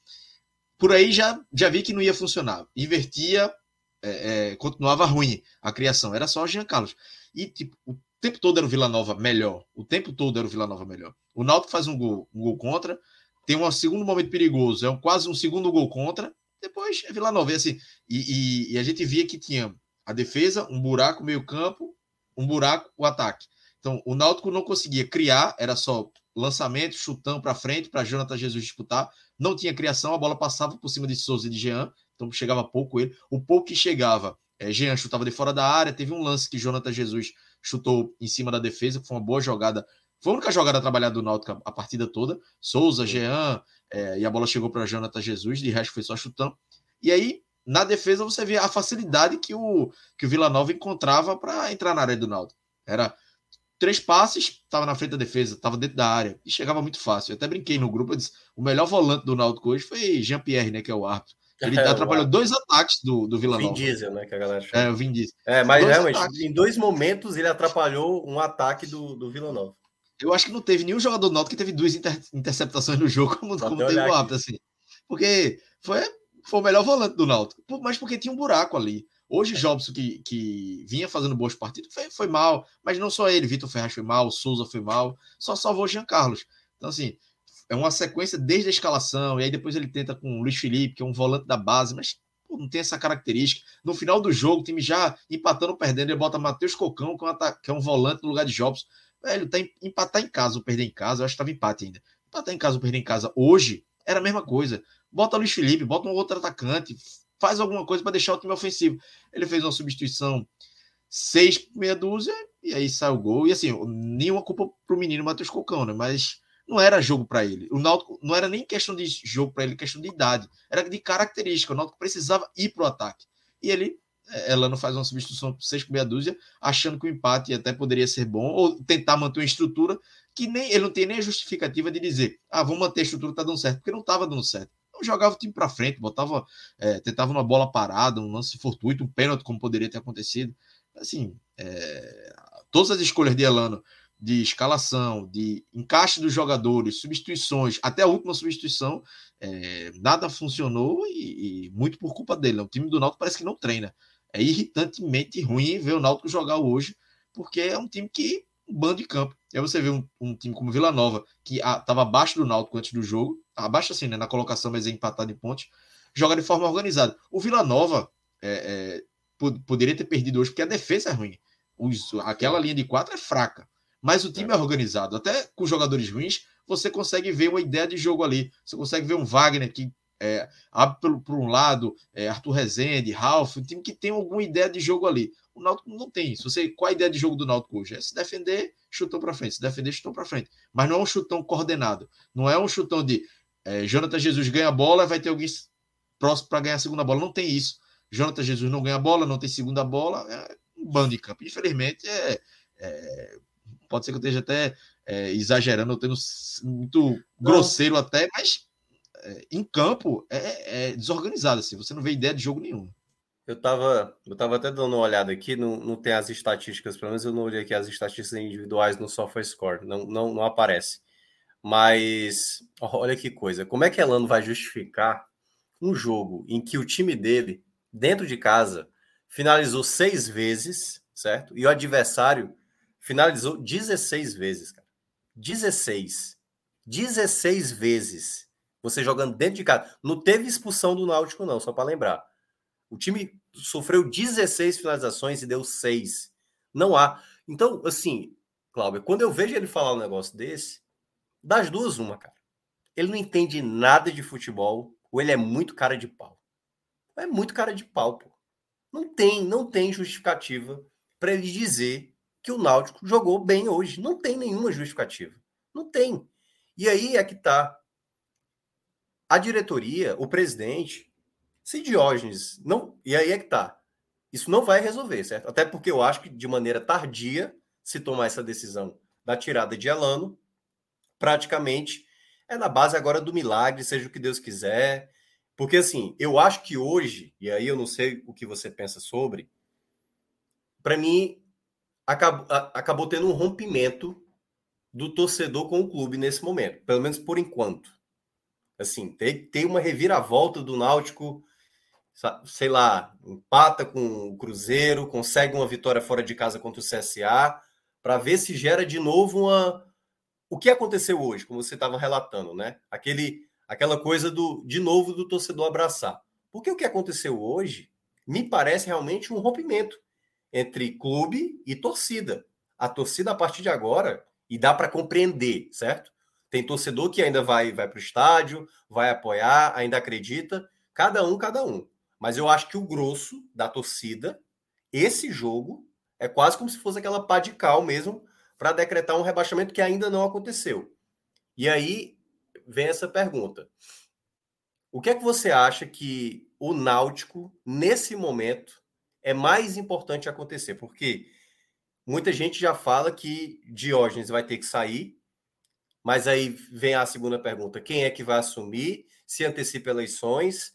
por aí já, já vi que não ia funcionar. Invertia, é, é, continuava ruim a criação. Era só o Jean Carlos. E tipo, tempo todo era o Vila Nova melhor. O tempo todo era o Vila Nova melhor. O Náutico faz um gol, um gol contra, tem um segundo momento perigoso, é um, quase um segundo gol contra, depois é Vila Nova. E, assim, e, e, e a gente via que tinha a defesa, um buraco, meio campo, um buraco, o ataque. Então, o Náutico não conseguia criar, era só lançamento, chutão para frente, para Jonathan Jesus disputar. Não tinha criação, a bola passava por cima de Souza e de Jean, então chegava pouco ele. O pouco que chegava, é, Jean chutava de fora da área. Teve um lance que Jonathan Jesus chutou em cima da defesa, que foi uma boa jogada. Foi a única jogada trabalhada do Náutico a partida toda. Souza, Jean, é, e a bola chegou para Jonathan Jesus, de resto foi só chutão. E aí, na defesa, você vê a facilidade que o, que o Vila Nova encontrava para entrar na área do Náutico. Era três passes, estava na frente da defesa, estava dentro da área e chegava muito fácil. Eu até brinquei no grupo, eu disse, o melhor volante do Náutico hoje foi Jean-Pierre, né, que é o árbitro. Ele [LAUGHS] é, atrapalhou dois ataques do, do Vila Nova. Vin Diesel, né, que a galera chama. É, o Vin Diesel. É, mas dois realmente, ataques. em dois momentos ele atrapalhou um ataque do, do Vila Nova. Eu acho que não teve nenhum jogador do Náutico que teve duas inter interceptações no jogo como, como teve o árbitro, assim. Porque foi, foi o melhor volante do Náutico, mas porque tinha um buraco ali. Hoje, é. Jobson, que, que vinha fazendo boas partidas, foi, foi mal, mas não só ele. Vitor Ferraz foi mal, Souza foi mal, só salvou o Jean Carlos. Então, assim, é uma sequência desde a escalação, e aí depois ele tenta com o Luiz Felipe, que é um volante da base, mas pô, não tem essa característica. No final do jogo, o time já empatando, perdendo, ele bota Matheus Cocão, que é um volante no lugar de Jobson. Velho, tá empatar em casa ou perder em casa, eu acho que estava empate ainda. Empatar em casa ou perder em casa hoje era a mesma coisa. Bota Luiz Felipe, bota um outro atacante, faz alguma coisa para deixar o time ofensivo. Ele fez uma substituição seis meia dúzia e aí saiu o gol. E assim, nenhuma culpa pro menino Matheus Cocão, né? Mas não era jogo para ele. O Náutico não era nem questão de jogo para ele, questão de idade. Era de característica. O Náutico precisava ir pro ataque. E ele, eh, ela não faz uma substituição seis por meia dúzia, achando que o empate até poderia ser bom, ou tentar manter uma estrutura que nem ele não tem nem a justificativa de dizer, ah, vamos manter a estrutura, tá dando certo, porque não estava dando certo jogava o time para frente, botava, é, tentava uma bola parada, um lance fortuito, um pênalti, como poderia ter acontecido. Assim, é, todas as escolhas de Elano, de escalação, de encaixe dos jogadores, substituições, até a última substituição, é, nada funcionou e, e, muito por culpa dele. O time do Náutico parece que não treina. É irritantemente ruim ver o Náutico jogar hoje, porque é um time que um bando de campo. E aí você vê um, um time como Vila Nova, que estava abaixo do Náutico antes do jogo, abaixo assim, né, na colocação, mas é empatado em pontos, joga de forma organizada. O Vila Nova é, é, poderia ter perdido hoje, porque a defesa é ruim. Os, aquela linha de quatro é fraca. Mas o time é. é organizado. Até com jogadores ruins, você consegue ver uma ideia de jogo ali. Você consegue ver um Wagner que é, abre por, um lado, é, Arthur Rezende, Ralf, um time que tem alguma ideia de jogo ali. O Náutico não tem isso. Você, qual a ideia de jogo do Náutico hoje? É se defender, chutão para frente, se defender, chutão para frente. Mas não é um chutão coordenado. Não é um chutão de é, Jonathan Jesus ganha a bola, vai ter alguém próximo para ganhar a segunda bola. Não tem isso. Jonathan Jesus não ganha a bola, não tem segunda bola, é um bando de campo. Infelizmente, é, é pode ser que eu esteja até é, exagerando, eu tendo muito grosseiro até, mas é, em campo é, é, desorganizado, assim, você não vê ideia de jogo nenhum. Eu estava eu tava até dando uma olhada aqui, não, não tem as estatísticas, pelo menos eu não olhei aqui as estatísticas individuais no SofaScore, não, não, não aparece. Mas olha que coisa, como é que Elano vai justificar um jogo em que o time dele, dentro de casa, finalizou seis vezes, certo? E o adversário finalizou 16 vezes, cara. 16. 16 vezes você jogando dentro de casa. Não teve expulsão do Náutico, não, só para lembrar. O time sofreu 16 finalizações e deu 6. Não há. Então, assim, Cláudio, quando eu vejo ele falar um negócio desse, das duas, uma, cara. Ele não entende nada de futebol, ou ele é muito cara de pau. É muito cara de pau, pô. Não tem, não tem justificativa para ele dizer que o Náutico jogou bem hoje. Não tem nenhuma justificativa. Não tem. E aí é que tá a diretoria, o presidente, se Diógenes não. E aí é que tá. Isso não vai resolver, certo? Até porque eu acho que de maneira tardia se tomar essa decisão da tirada de Elano, praticamente é na base agora do milagre, seja o que Deus quiser. Porque assim, eu acho que hoje, e aí eu não sei o que você pensa sobre, para mim acabou, acabou tendo um rompimento do torcedor com o clube nesse momento, pelo menos por enquanto. Assim, tem, tem uma reviravolta do Náutico, sei lá, empata com o Cruzeiro, consegue uma vitória fora de casa contra o CSA, para ver se gera de novo uma. O que aconteceu hoje, como você estava relatando, né? Aquele, aquela coisa do de novo do torcedor abraçar. Porque o que aconteceu hoje me parece realmente um rompimento entre clube e torcida. A torcida, a partir de agora, e dá para compreender, certo? Tem torcedor que ainda vai, vai para o estádio, vai apoiar, ainda acredita. Cada um, cada um. Mas eu acho que o grosso da torcida, esse jogo, é quase como se fosse aquela pá de cal mesmo para decretar um rebaixamento que ainda não aconteceu. E aí vem essa pergunta. O que é que você acha que o Náutico, nesse momento, é mais importante acontecer? Porque muita gente já fala que Diógenes vai ter que sair, mas aí vem a segunda pergunta: quem é que vai assumir? Se antecipa eleições?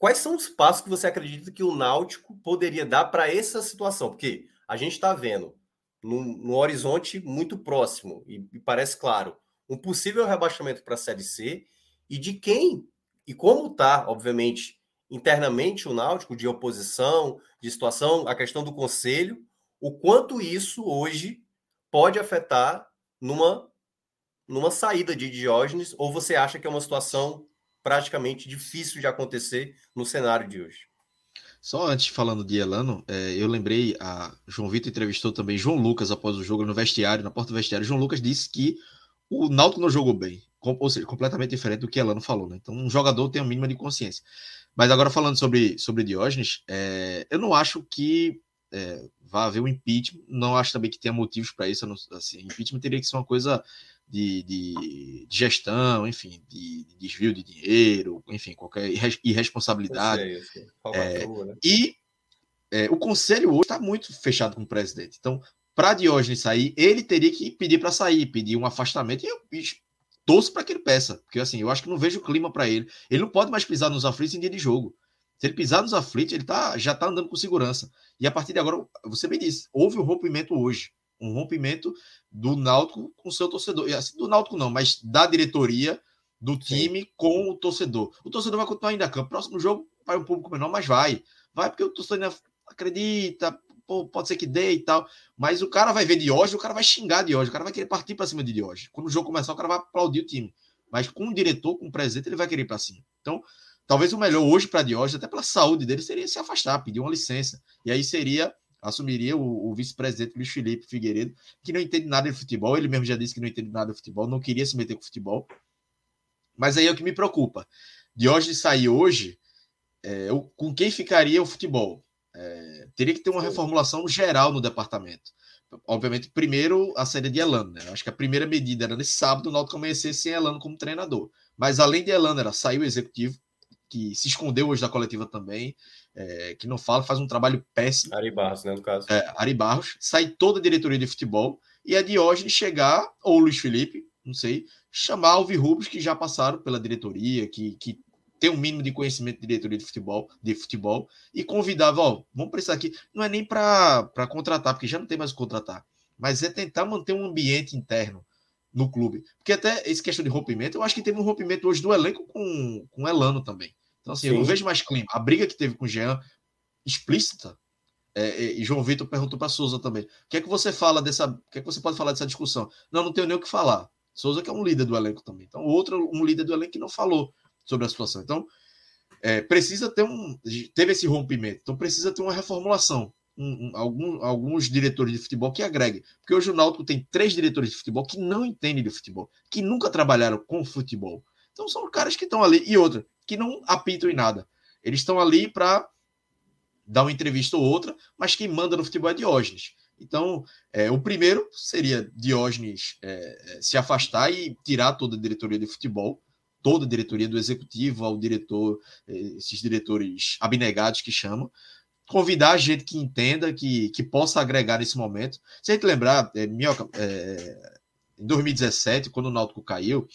Quais são os passos que você acredita que o Náutico poderia dar para essa situação? Porque a gente está vendo no, horizonte muito próximo, e, e parece claro, um possível rebaixamento para a Série C e de quem e como está, obviamente, internamente o Náutico, de oposição, de situação, a questão do conselho, o quanto isso hoje pode afetar numa, numa saída de Diógenes, ou você acha que é uma situação praticamente difícil de acontecer no cenário de hoje. Só antes, falando de Elano, é, eu lembrei, a João Vitor entrevistou também João Lucas após o jogo no vestiário, na porta do vestiário. João Lucas disse que o Náutico não jogou bem, ou seja, completamente diferente do que Elano falou. Né? Então, um jogador tem a mínima de consciência. Mas agora, falando sobre, sobre Diógenes, é, eu não acho que é, vá haver um impeachment, não acho também que tenha motivos para isso. Não, assim, impeachment teria que ser uma coisa de, de, de gestão, enfim, de, de, desvio de dinheiro, enfim, qualquer irresponsabilidade. Eu sei, eu sei. É, né? E é, o conselho hoje está muito fechado com o presidente. Então, para Diógenes sair, ele teria que pedir para sair, pedir um afastamento. E eu torço para que ele peça, porque assim, eu acho que não vejo clima para ele. Ele não pode mais pisar nos aflitos em dia de jogo. Se ele pisar nos aflitos, ele tá, já está andando com segurança. E a partir de agora, você bem disse, houve um rompimento hoje um rompimento do Náutico com o seu torcedor. E assim, do Náutico não, mas da diretoria do time Sim. com o torcedor. O torcedor vai continuar ainda a campo. Próximo jogo vai um público menor, mas vai. Vai porque o torcedor ainda acredita, pô, pode ser que dê e tal. Mas o cara vai ver de hoje, o cara vai xingar de hoje, o cara vai querer partir para cima de hoje. Quando o jogo começar, o cara vai aplaudir o time. Mas com o diretor, com o presidente, ele vai querer ir para cima. Então, talvez o melhor hoje para Diógenes, até pela saúde dele, seria se afastar, pedir uma licença. E aí seria assumiria o, o vice-presidente Luiz Felipe Figueiredo, que não entende nada de futebol, ele mesmo já disse que não entende nada de futebol, não queria se meter com futebol. Mas aí é o que me preocupa. De hoje sair hoje, é, com quem ficaria o futebol? É, teria que ter uma reformulação geral no departamento. Obviamente, primeiro a série de Elano, né? Acho que a primeira medida era nesse sábado o Náutico amanhecer sem Elano como treinador. Mas além de Elano, era sair o executivo, que se escondeu hoje da coletiva também, é, que não fala, faz um trabalho péssimo. Ari Barros, né, no caso. É, Ari Barros, sai toda a diretoria de futebol e a Diógenes chegar, ou o Luiz Felipe, não sei, chamar Alvi Rubens, que já passaram pela diretoria, que, que tem um mínimo de conhecimento de diretoria de futebol, de futebol e convidava, ó, vamos precisar aqui, não é nem para contratar, porque já não tem mais o contratar, mas é tentar manter um ambiente interno no clube. Porque até esse questão de rompimento, eu acho que teve um rompimento hoje do elenco com, com o Elano também. Então, assim, Sim. eu não vejo mais clima. A briga que teve com o Jean, explícita, é, é, e João Vitor perguntou para Souza também. O que é que você fala dessa. O que é que você pode falar dessa discussão? Não, não tenho nem o que falar. Souza que é um líder do elenco também. Então, outro, um líder do elenco que não falou sobre a situação. Então, é, precisa ter um. Teve esse rompimento. Então, precisa ter uma reformulação. Um, um, algum, alguns diretores de futebol que agreguem. Porque hoje o Náutico tem três diretores de futebol que não entendem de futebol, que nunca trabalharam com futebol. Então são caras que estão ali. E outra, que não apitam em nada. Eles estão ali para dar uma entrevista ou outra, mas quem manda no futebol é Diógenes. Então, é, o primeiro seria Diógenes é, é, se afastar e tirar toda a diretoria de futebol, toda a diretoria do executivo ao diretor, é, esses diretores abnegados que chamam, convidar a gente que entenda, que, que possa agregar nesse momento. Se a gente lembrar, é, Minhoca, é, em 2017, quando o Náutico caiu,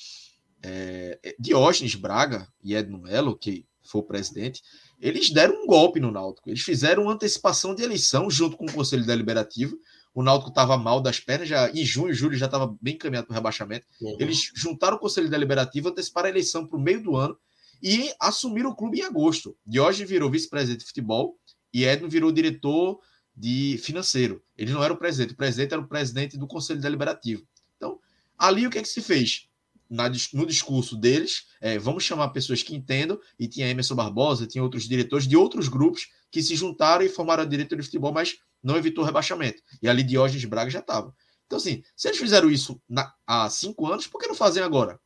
é, é, Diógenes Braga e Edno Melo, que foi o presidente, eles deram um golpe no Náutico. Eles fizeram uma antecipação de eleição junto com o Conselho Deliberativo. O Náutico estava mal das pernas, já em junho e julho já estava bem caminhado para o rebaixamento. Uhum. Eles juntaram o Conselho Deliberativo, anteciparam a eleição para o meio do ano e assumiram o clube em agosto. Diógenes virou vice-presidente de futebol e Edno virou diretor de financeiro. Ele não era o presidente, o presidente era o presidente do Conselho Deliberativo. Então, ali o que, é que se fez? Na, no discurso deles, é, vamos chamar pessoas que entendam, e tinha Emerson Barbosa, tinha outros diretores de outros grupos que se juntaram e formaram a diretoria de futebol, mas não evitou o rebaixamento. E ali Diógenes Braga já estava. Então, assim, se eles fizeram isso na, há cinco anos, por que não fazem agora?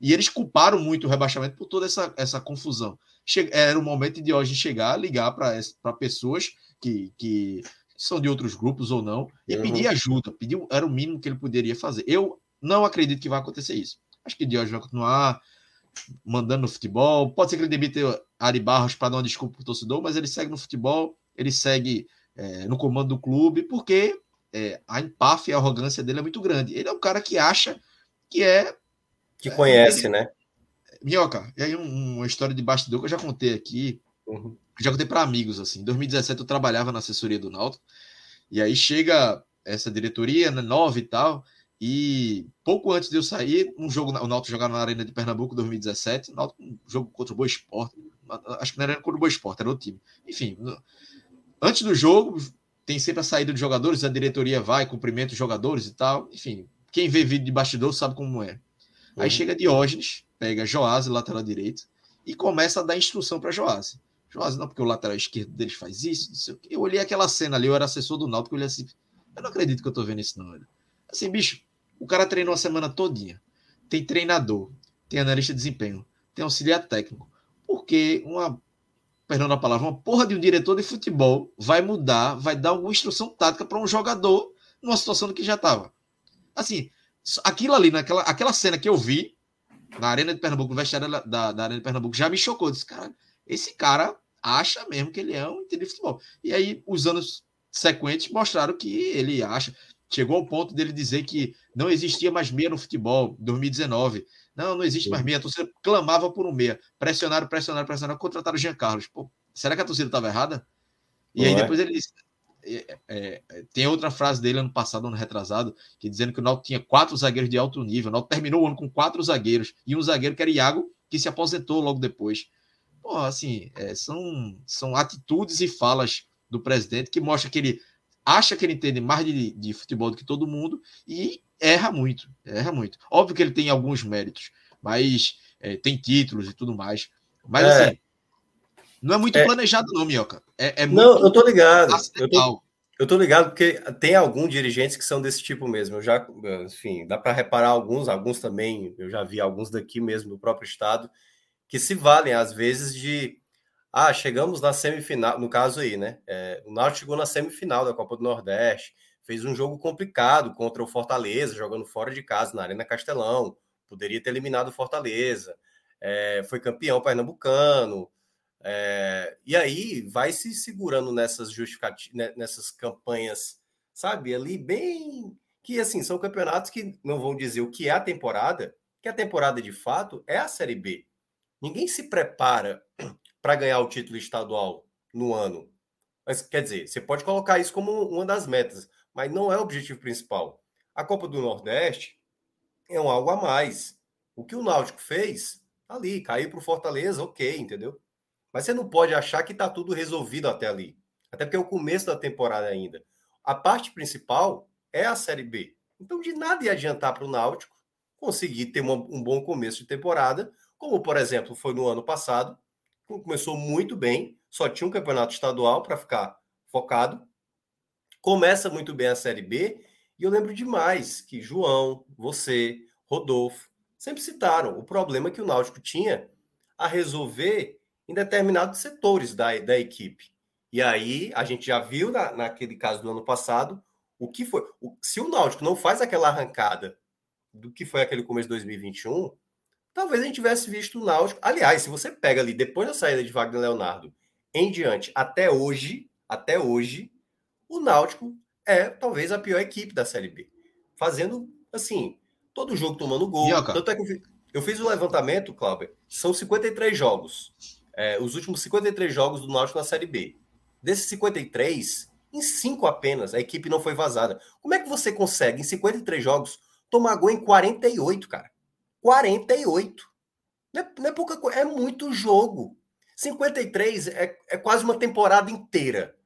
E eles culparam muito o rebaixamento por toda essa, essa confusão. Che era o momento de Diógenes chegar, ligar para pessoas que, que são de outros grupos ou não, e uhum. pedir ajuda. Pedir, era o mínimo que ele poderia fazer. Eu não acredito que vai acontecer isso. Acho que Diógenes vai continuar mandando no futebol. Pode ser que ele demite Ari Barros para dar uma desculpa para o torcedor, mas ele segue no futebol, ele segue é, no comando do clube, porque é, a empáfia e a arrogância dele é muito grande. Ele é um cara que acha que é. Que conhece, ele, né? Minhoca, e aí um, uma história de bastidor que eu já contei aqui. Uhum. Já contei para amigos, assim. Em 2017 eu trabalhava na assessoria do Náutico. E aí chega essa diretoria, né, nova e tal. E pouco antes de eu sair, um jogo, o Náutico jogava na Arena de Pernambuco 2017, Náutico, um jogo contra o Boa Esporte. Acho que não era contra o Boa Esporte, era o time. Enfim, antes do jogo, tem sempre a saída de jogadores, a diretoria vai, cumprimenta os jogadores e tal. Enfim, quem vê vídeo de bastidor sabe como é. Aí uhum. chega Diógenes, pega Joás, lateral direito, e começa a dar instrução para Joás. Joás, não, porque o lateral esquerdo deles faz isso, não sei o quê. Eu olhei aquela cena ali, eu era assessor do Náutico, eu olhei assim, eu não acredito que eu tô vendo isso não. Assim, bicho, o cara treinou a semana todinha. Tem treinador, tem analista de desempenho, tem auxiliar técnico. Porque uma perdão a palavra, uma porra de um diretor de futebol vai mudar, vai dar alguma instrução tática para um jogador numa situação que já estava. Assim, aquilo ali, naquela aquela cena que eu vi na Arena de Pernambuco, no vestiário da, da Arena de Pernambuco, já me chocou. Disse, cara, esse cara acha mesmo que ele é um entendedor de futebol. E aí, os anos sequentes mostraram que ele acha. Chegou ao ponto dele dizer que não existia mais meia no futebol, 2019. Não, não existe mais meia. A torcida clamava por um meia. Pressionaram, pressionaram, pressionaram, contrataram o Jean Carlos. Pô, será que a torcida estava errada? E não aí é? depois ele disse. É, é, é, tem outra frase dele ano passado, ano retrasado, que dizendo que o Náutico tinha quatro zagueiros de alto nível. O Náutico terminou o ano com quatro zagueiros e um zagueiro que era Iago, que se aposentou logo depois. Pô, assim, é, são, são atitudes e falas do presidente que mostra que ele acha que ele entende mais de, de futebol do que todo mundo e erra muito, erra muito. Óbvio que ele tem alguns méritos, mas é, tem títulos e tudo mais. Mas é. assim, não é muito é. planejado, não, Minhoca. É, é não, eu tô ligado. Eu tô, eu tô, ligado porque tem alguns dirigentes que são desse tipo mesmo. Eu já, enfim, dá para reparar alguns, alguns também, eu já vi alguns daqui mesmo do próprio estado, que se valem às vezes de ah, chegamos na semifinal, no caso aí, né? É, o Náutico chegou na semifinal da Copa do Nordeste fez um jogo complicado contra o Fortaleza, jogando fora de casa na Arena Castelão. Poderia ter eliminado o Fortaleza. É, foi campeão pernambucano. É, e aí vai se segurando nessas justificativas, né, nessas campanhas, sabe? Ali bem. Que assim, são campeonatos que não vão dizer o que é a temporada, que a temporada de fato é a Série B. Ninguém se prepara para ganhar o título estadual no ano. Mas quer dizer, você pode colocar isso como uma das metas mas não é o objetivo principal. A Copa do Nordeste é um algo a mais. O que o Náutico fez, tá ali, caiu para o Fortaleza, ok, entendeu? Mas você não pode achar que está tudo resolvido até ali. Até porque é o começo da temporada ainda. A parte principal é a Série B. Então, de nada ia adiantar para o Náutico conseguir ter uma, um bom começo de temporada, como, por exemplo, foi no ano passado, começou muito bem, só tinha um campeonato estadual para ficar focado, começa muito bem a Série B, e eu lembro demais que João, você, Rodolfo, sempre citaram o problema que o Náutico tinha a resolver em determinados setores da, da equipe. E aí a gente já viu na, naquele caso do ano passado o que foi. O, se o Náutico não faz aquela arrancada do que foi aquele começo de 2021, talvez a gente tivesse visto o Náutico. Aliás, se você pega ali depois da saída de Wagner Leonardo em diante, até hoje, até hoje, o Náutico é talvez a pior equipe da Série B. Fazendo, assim, todo jogo tomando gol. Tanto é que eu fiz, eu fiz o levantamento, Cláudio, são 53 jogos. É, os últimos 53 jogos do Náutico na Série B. Desses 53, em 5 apenas, a equipe não foi vazada. Como é que você consegue, em 53 jogos, tomar gol em 48, cara? 48. Não é, não é pouca coisa, é muito jogo. 53 é, é quase uma temporada inteira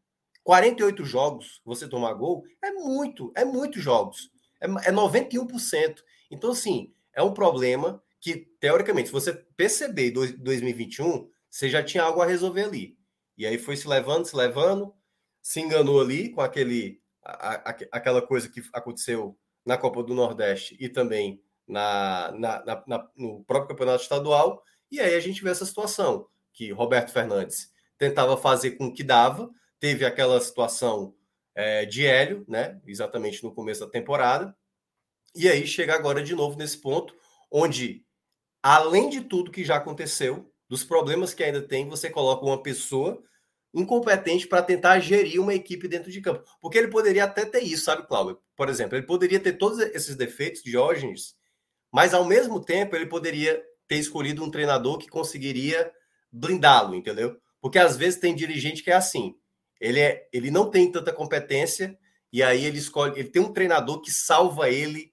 48 jogos, você tomar gol, é muito, é muitos jogos. É, é 91%. Então, assim, é um problema que, teoricamente, se você perceber em 2021, você já tinha algo a resolver ali. E aí foi se levando, se levando, se enganou ali com aquele, a, a, aquela coisa que aconteceu na Copa do Nordeste e também na, na, na, na, no próprio campeonato estadual. E aí a gente vê essa situação que Roberto Fernandes tentava fazer com o que dava, teve aquela situação é, de Hélio, né? Exatamente no começo da temporada. E aí chega agora de novo nesse ponto, onde, além de tudo que já aconteceu, dos problemas que ainda tem, você coloca uma pessoa incompetente para tentar gerir uma equipe dentro de campo. Porque ele poderia até ter isso, sabe, Cláudio? Por exemplo, ele poderia ter todos esses defeitos, Diógenes, mas ao mesmo tempo ele poderia ter escolhido um treinador que conseguiria blindá-lo, entendeu? Porque às vezes tem dirigente que é assim. Ele, é, ele não tem tanta competência e aí ele escolhe, ele tem um treinador que salva ele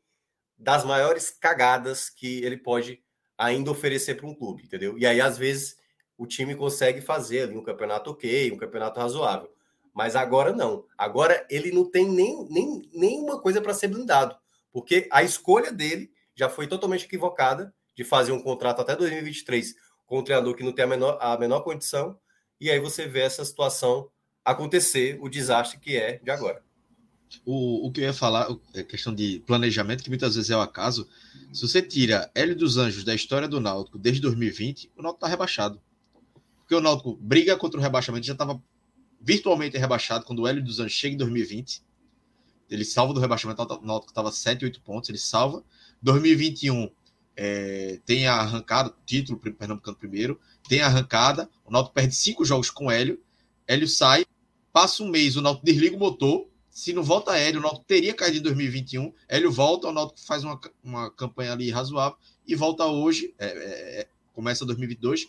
das maiores cagadas que ele pode ainda oferecer para um clube, entendeu? E aí às vezes o time consegue fazer ali um campeonato ok, um campeonato razoável. Mas agora não. Agora ele não tem nem, nem nenhuma coisa para ser blindado, porque a escolha dele já foi totalmente equivocada de fazer um contrato até 2023 com um treinador que não tem a menor, a menor condição, e aí você vê essa situação acontecer, o desastre que é de agora. O, o que eu ia falar é questão de planejamento, que muitas vezes é o acaso. Se você tira Hélio dos Anjos da história do Náutico desde 2020, o Náutico está rebaixado. Porque o Náutico briga contra o rebaixamento, já estava virtualmente rebaixado quando o Hélio dos Anjos chega em 2020. Ele salva do rebaixamento, o Náutico estava 7, 8 pontos, ele salva. 2021 é, tem a arrancada, título Pernambucano primeiro, tem a arrancada, o Náutico perde cinco jogos com Hélio, Hélio sai, passa um mês, o Náutico desliga o motor, se não volta Hélio, o Náutico teria caído em 2021, Hélio volta, o Náutico faz uma, uma campanha ali razoável e volta hoje, é, é, é começa 2022,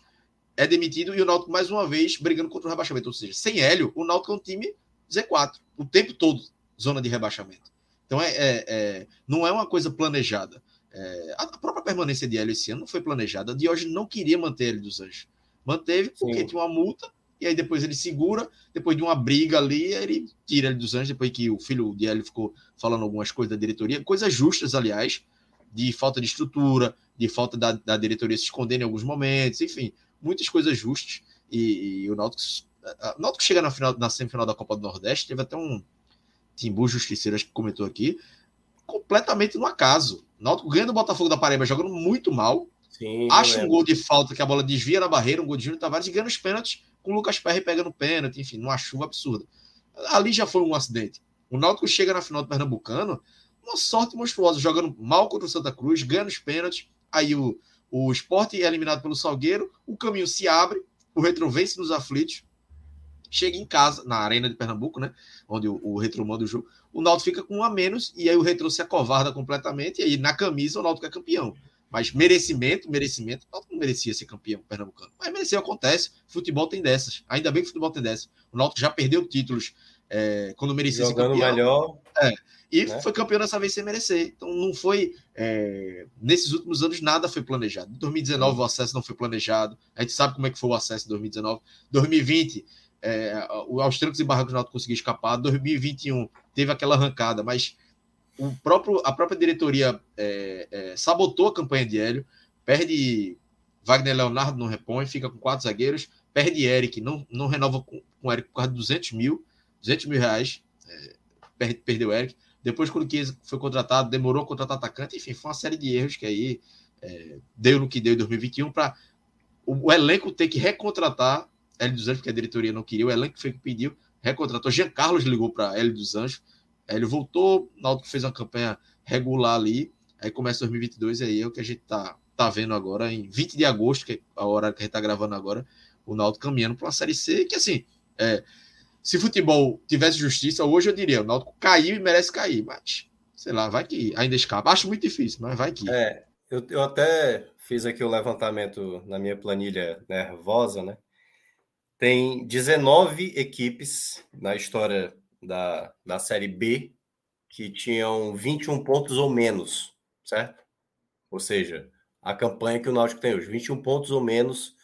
é demitido e o Náutico mais uma vez brigando contra o rebaixamento, ou seja, sem Hélio, o Náutico é um time Z4, o tempo todo zona de rebaixamento. Então é, é, é, não é uma coisa planejada. É, a própria permanência de Hélio esse ano não foi planejada. De hoje não queria manter ele dos Anjos. Manteve porque Sim. tinha uma multa, e aí depois ele segura, depois de uma briga ali, ele tira ele dos Anjos, depois que o filho de Hélio ficou falando algumas coisas da diretoria, coisas justas, aliás, de falta de estrutura, de falta da, da diretoria se esconder em alguns momentos, enfim, muitas coisas justas. E, e o Náutico, o Náutico chega na, final, na semifinal da Copa do Nordeste, teve até um Timbu Justiceiro, acho que comentou aqui, completamente no acaso. Náutico ganha do Botafogo da Paraíba jogando muito mal. Sim, acha um gol de falta que a bola desvia na barreira, um gol de Júnior Tavares e ganha os pênaltis com o Lucas Perry pegando pênalti, enfim, numa chuva absurda. Ali já foi um acidente. O Náutico chega na final do Pernambucano, uma sorte monstruosa, jogando mal contra o Santa Cruz, ganha os pênaltis, aí o, o esporte é eliminado pelo Salgueiro, o caminho se abre, o Retro vence nos aflitos, chega em casa, na Arena de Pernambuco, né? Onde o, o Retro manda o jogo. O Náutico fica com um a menos e aí o Retro se acovarda completamente. E aí na camisa o Náutico é campeão. Mas merecimento, merecimento, o Náutico não merecia ser campeão pernambucano. Mas mereceu, acontece. Futebol tem dessas. Ainda bem que o futebol tem dessas. O Náutico já perdeu títulos é, quando merecia Jogando ser campeão. melhor. É, e né? foi campeão dessa vez sem merecer. Então não foi. É, nesses últimos anos nada foi planejado. Em 2019 o acesso não foi planejado. A gente sabe como é que foi o acesso em 2019. 2020 é, aos trancos e barrancos o Náutico conseguiu escapar. 2021 teve aquela arrancada, mas o próprio, a própria diretoria é, é, sabotou a campanha de Hélio, perde Wagner Leonardo, não repõe, fica com quatro zagueiros, perde Eric, não, não renova com, com Eric por causa de 200 mil, 200 mil reais, é, perde, perdeu Eric. Depois, quando o foi contratado, demorou a contratar atacante, enfim, foi uma série de erros que aí é, deu no que deu em 2021 para o, o elenco ter que recontratar Hélio dos Anjos, porque a diretoria não queria, o elenco foi que pediu, recontratou. Jean Carlos ligou para Hélio dos Anjos, Hélio voltou, o Náutico fez uma campanha regular ali, aí começa 2022, e aí é o que a gente tá, tá vendo agora, em 20 de agosto, que é a hora que a gente tá gravando agora, o Náutico caminhando para uma Série C, que assim, é, se futebol tivesse justiça, hoje eu diria, o Náutico caiu e merece cair, mas, sei lá, vai que ainda escapa. Acho muito difícil, mas vai que. É, eu, eu até fiz aqui o levantamento na minha planilha nervosa, né? Tem 19 equipes na história da, da Série B que tinham 21 pontos ou menos, certo? Ou seja, a campanha que o Náutico tem hoje, 21 pontos ou menos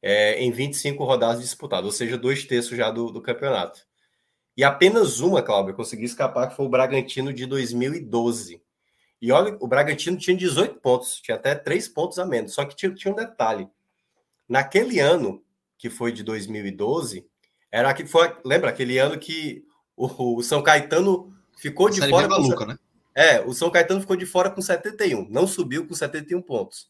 é, em 25 rodadas disputadas, ou seja, dois terços já do, do campeonato. E apenas uma, Cláudio, consegui escapar, que foi o Bragantino de 2012. E olha, o Bragantino tinha 18 pontos, tinha até 3 pontos a menos. Só que tinha, tinha um detalhe. Naquele ano, que foi de 2012, era que foi, lembra aquele ano que o, o São Caetano ficou de fora. Maluca, né? É, o São Caetano ficou de fora com 71, não subiu com 71 pontos.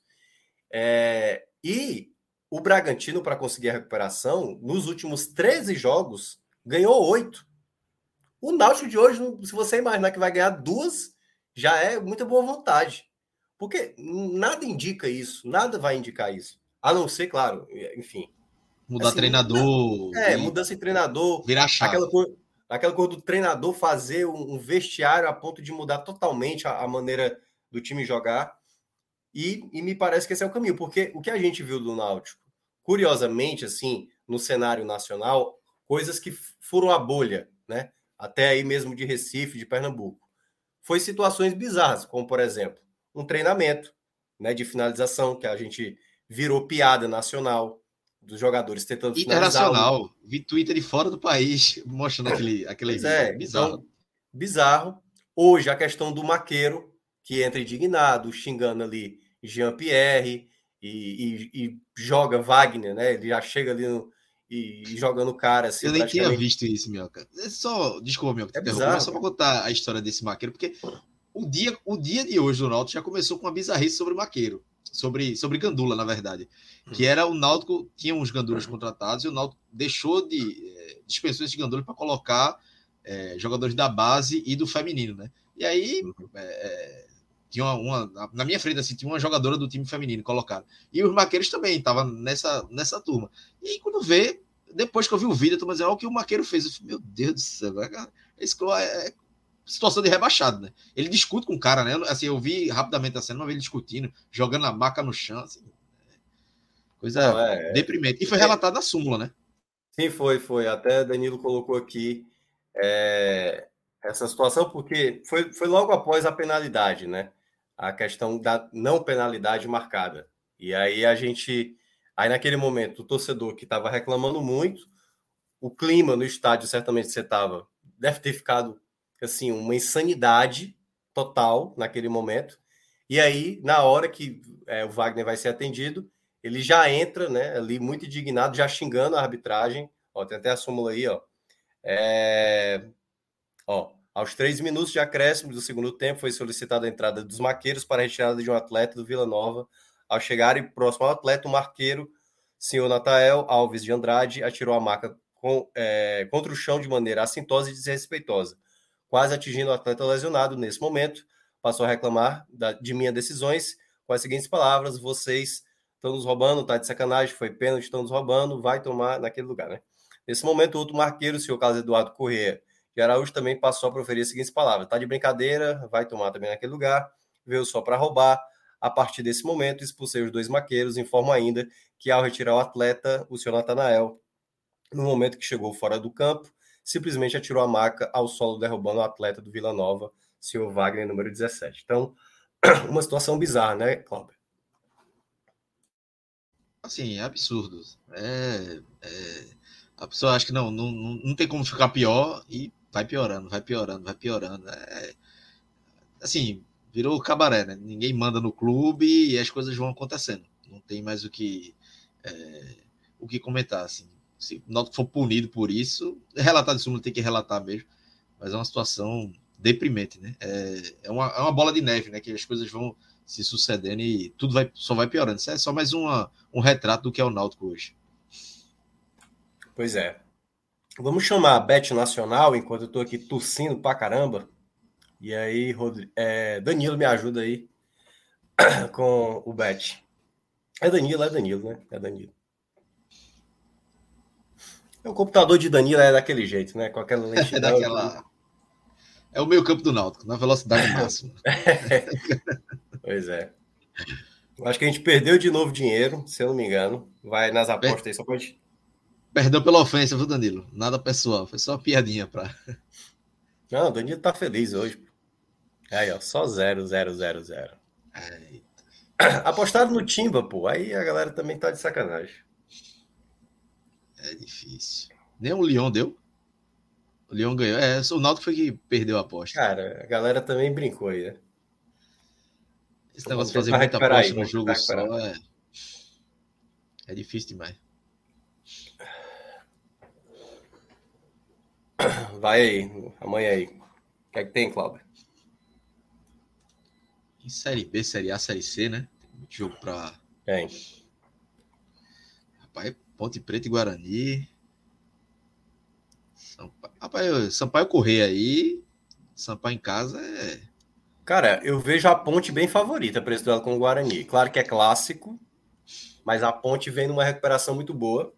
É, e o Bragantino, para conseguir a recuperação, nos últimos 13 jogos, ganhou oito. O Náutico de hoje, se você imaginar que vai ganhar duas, já é muita boa vontade. Porque nada indica isso, nada vai indicar isso. A não ser, claro, enfim. Mudar assim, treinador. É, mudança de treinador. Virar chave. Aquela coisa, aquela coisa do treinador fazer um, vestiário a ponto de mudar totalmente a, a maneira do time jogar. E, e, me parece que esse é o caminho, porque o que a gente viu do Náutico curiosamente, assim, no cenário nacional, coisas que foram a bolha, né? Até aí mesmo de Recife, de Pernambuco. Foi situações bizarras, como, por exemplo, um treinamento né, de finalização, que a gente virou piada nacional dos jogadores tentando Internacional. Vi Twitter de fora do país [LAUGHS] mostrando aquele, aquele. É, bizarro. Então, bizarro. Hoje, a questão do maqueiro, que entra indignado, xingando ali Jean-Pierre, e, e, e, joga Wagner, né? Ele já chega ali no, e, e joga no cara. Assim, eu nem tinha visto isso, Minhoca. É só, desculpa, Minhoca, é bizarro, só para contar a história desse maqueiro, porque o dia, o dia de hoje do Náutico já começou com uma bizarrice sobre o maqueiro, sobre, sobre Gandula, na verdade. Que hum. era o Náutico, tinha uns gandulas uhum. contratados e o Náutico deixou de. É, dispensou esse gandula para colocar é, jogadores da base e do feminino, né? E aí. É, tinha uma, uma, na minha frente assim, tinha uma jogadora do time feminino colocada. E os maqueiros também estavam nessa, nessa turma. E quando vê, depois que eu vi o vídeo, eu tô dizendo, olha o que o maqueiro fez. Eu falei, meu Deus do céu, esse é, é situação de rebaixado, né? Ele discute com o cara, né? Assim, eu vi rapidamente a cena, uma vez ele discutindo, jogando a maca no chão, assim, coisa Não, é, deprimente. E foi é, relatado na súmula, né? Sim, foi, foi. Até Danilo colocou aqui é, essa situação, porque foi, foi logo após a penalidade, né? a questão da não penalidade marcada. E aí a gente, aí naquele momento, o torcedor que estava reclamando muito, o clima no estádio certamente você estava, deve ter ficado assim uma insanidade total naquele momento. E aí, na hora que é, o Wagner vai ser atendido, ele já entra, né, ali muito indignado, já xingando a arbitragem. Ó, tem até a súmula aí, ó. É... Ó, aos três minutos de acréscimo do segundo tempo, foi solicitada a entrada dos maqueiros para a retirada de um atleta do Vila Nova. Ao chegarem próximo ao atleta, o marqueiro, senhor Natael Alves de Andrade, atirou a maca com, é, contra o chão de maneira assintosa e desrespeitosa, quase atingindo o atleta lesionado. Nesse momento, passou a reclamar da, de minhas decisões com as seguintes palavras: vocês estão nos roubando, tá de sacanagem, foi pênalti, estão nos roubando, vai tomar naquele lugar, né? Nesse momento, o outro marqueiro, o senhor Carlos Eduardo Corrêa, e Araújo também passou a proferir as seguintes palavras: tá de brincadeira, vai tomar também naquele lugar, veio só para roubar. A partir desse momento, expulsei os dois maqueiros. Informo ainda que, ao retirar o atleta, o senhor Natanael, no momento que chegou fora do campo, simplesmente atirou a maca ao solo, derrubando o atleta do Vila Nova, senhor Wagner, número 17. Então, [CLEARS THROAT] uma situação bizarra, né, Cláudio? Assim, é absurdo. É, é, a pessoa acha que não, não, não tem como ficar pior e vai piorando, vai piorando, vai piorando. É, assim, virou cabaré, né? Ninguém manda no clube e as coisas vão acontecendo. Não tem mais o que é, o que comentar, assim. Se o Náutico for punido por isso, relatar de súmula tem que relatar mesmo. Mas é uma situação deprimente, né? É, é, uma, é uma bola de neve, né? Que as coisas vão se sucedendo e tudo vai, só vai piorando. Isso é só mais uma, um retrato do que é o Náutico hoje. Pois é. Vamos chamar a Bet Nacional enquanto eu estou aqui tossindo pra caramba. E aí, Rodrigo, é, Danilo me ajuda aí [CLEARS THROAT] com o Bet. É Danilo, é Danilo, né? É Danilo. O computador de Danilo é daquele jeito, né? Com aquela [LAUGHS] lentidão. É daquela. É o meio campo do Náutico, na velocidade [LAUGHS] máxima. [LAUGHS] pois é. Acho que a gente perdeu de novo dinheiro, se eu não me engano. Vai nas apostas aí, só pode Perdão pela ofensa, viu, Danilo? Nada pessoal, foi só uma piadinha pra. Não, o Danilo tá feliz hoje. Aí, ó, só zero, zero, zero, zero. [COUGHS] Apostaram no Timba, pô. Aí a galera também tá de sacanagem. É difícil. Nem o Leão deu? O Leão ganhou. É, o Náutico foi que perdeu a aposta. Cara, a galera também brincou aí, né? Esse negócio de fazer muita aposta aí, no jogo só é... é difícil demais. Vai aí, amanhã aí. O que é que tem, Cláudio? Em Série B, Série A, Série C, né? Tem muito jogo pra. Tem. Rapaz, Ponte Preta e Guarani. Sampaio, rapaz, Sampaio correr aí. Sampaio em casa é. Cara, eu vejo a Ponte bem favorita para esse duelo com o Guarani. Claro que é clássico, mas a Ponte vem numa recuperação muito boa.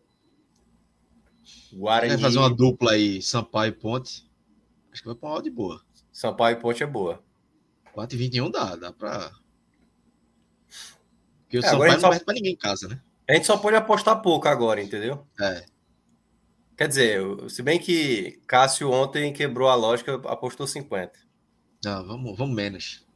Guarani. Vai fazer uma dupla aí, Sampaio e Ponte. Acho que vai para uma de boa. Sampaio e Ponte é boa. 4,21 dá, dá para. Porque o é, Sampaio não só... perde para ninguém em casa, né? A gente só pode apostar pouco agora, entendeu? É. Quer dizer, se bem que Cássio ontem quebrou a lógica, apostou 50. Não, vamos, vamos menos.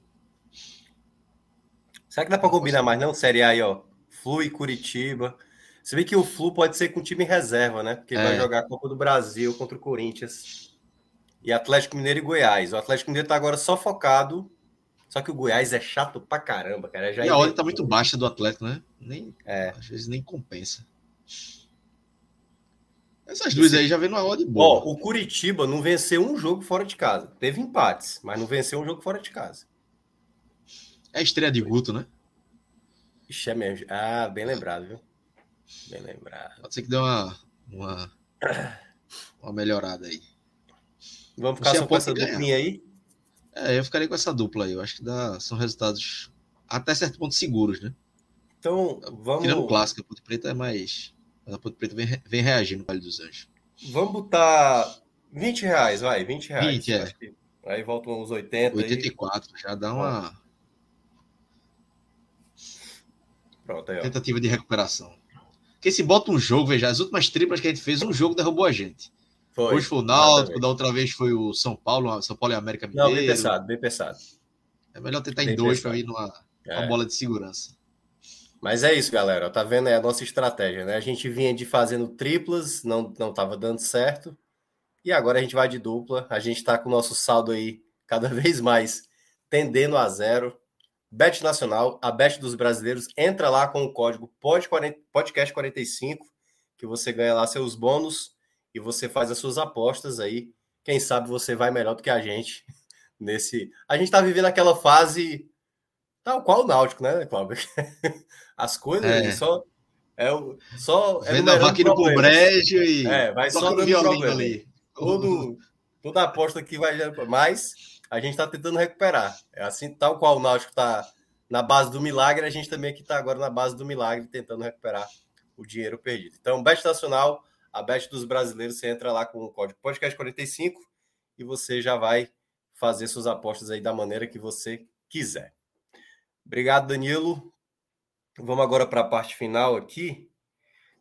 Será que dá para combinar mais, não? Série A aí, ó. Flu e Curitiba. Se bem que o Flu pode ser com time em reserva, né? Porque é. vai jogar a Copa do Brasil contra o Corinthians. E Atlético Mineiro e Goiás. O Atlético Mineiro tá agora só focado. Só que o Goiás é chato pra caramba, cara. Já e a hora tá muito baixa do Atlético, né? Nem, é. Às vezes nem compensa. Essas duas aí já vem numa odd boa. Ó, o Curitiba não venceu um jogo fora de casa. Teve empates, mas não venceu um jogo fora de casa. É a estreia de Guto, né? Ixi, é mesmo. Ah, bem lembrado, viu? Bem lembrado. Pode ser que dê uma, uma, uma melhorada aí. Vamos ficar Você só com essa duplinha aí? É, eu ficaria com essa dupla aí. Eu acho que dá, são resultados até certo ponto seguros, né? Então, vamos. Tirando o clássico, a Ponte Preta é mais. A Ponte Preta vem, vem reagindo no Vale dos Anjos. Vamos botar 20 reais, vai, 20 reais. 20, é. Aí voltam uns 80. 84, aí. já dá uma. Pronto, aí, ó. Tentativa de recuperação. Porque se bota um jogo, veja, as últimas triplas que a gente fez, um jogo derrubou a gente. Foi, Hoje foi o Náutico, da outra vez foi o São Paulo, São Paulo e América Mineiro. Não, bem pensado, bem pensado. É melhor tentar bem em dois para ir numa é. bola de segurança. Mas é isso, galera. Tá vendo? É a nossa estratégia, né? A gente vinha de fazendo triplas, não, não tava dando certo. E agora a gente vai de dupla. A gente tá com o nosso saldo aí cada [LAUGHS] vez mais tendendo a zero. Bet Nacional, a Bet dos brasileiros, entra lá com o código podcast45 que você ganha lá seus bônus e você faz as suas apostas aí. Quem sabe você vai melhor do que a gente [LAUGHS] nesse. A gente tá vivendo aquela fase tal qual o Náutico, né, Cláudio? [LAUGHS] As coisas é. só é o só é Vendo a indo pro brejo e é, vai só dando problema ali. Todo, toda aposta que vai mais a gente está tentando recuperar. É assim, tal qual o Náutico está na base do milagre, a gente também aqui está agora na base do milagre, tentando recuperar o dinheiro perdido. Então, Bet Nacional, a Bet dos brasileiros, você entra lá com o código podcast45 e você já vai fazer suas apostas aí da maneira que você quiser. Obrigado, Danilo. Vamos agora para a parte final aqui.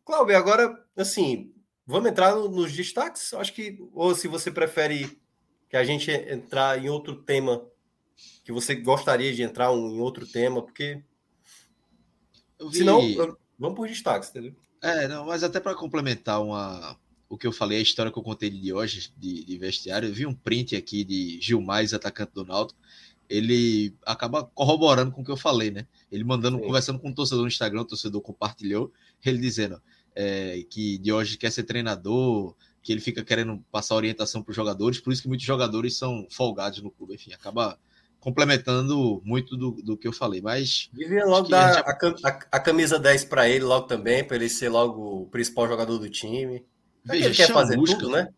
Cláudio, agora, assim, vamos entrar nos destaques? Acho que, ou se você prefere que a gente entrar em outro tema que você gostaria de entrar em outro tema, porque vi... senão vamos por destaques, entendeu? É, não, mas até para complementar uma o que eu falei, a história que eu contei de hoje de, de vestiário, eu vi um print aqui de Gilmar, atacante do Náutico, ele acaba corroborando com o que eu falei, né? Ele mandando, Sim. conversando com um torcedor no Instagram, o torcedor compartilhou, ele dizendo é, que de hoje quer ser treinador, que ele fica querendo passar orientação para os jogadores, por isso que muitos jogadores são folgados no clube, enfim, acaba complementando muito do, do que eu falei, mas... Devia logo dar a, a, a, camisa 10 para ele logo também, para ele ser logo o principal jogador do time. Veja, ele quer fazer tudo, né?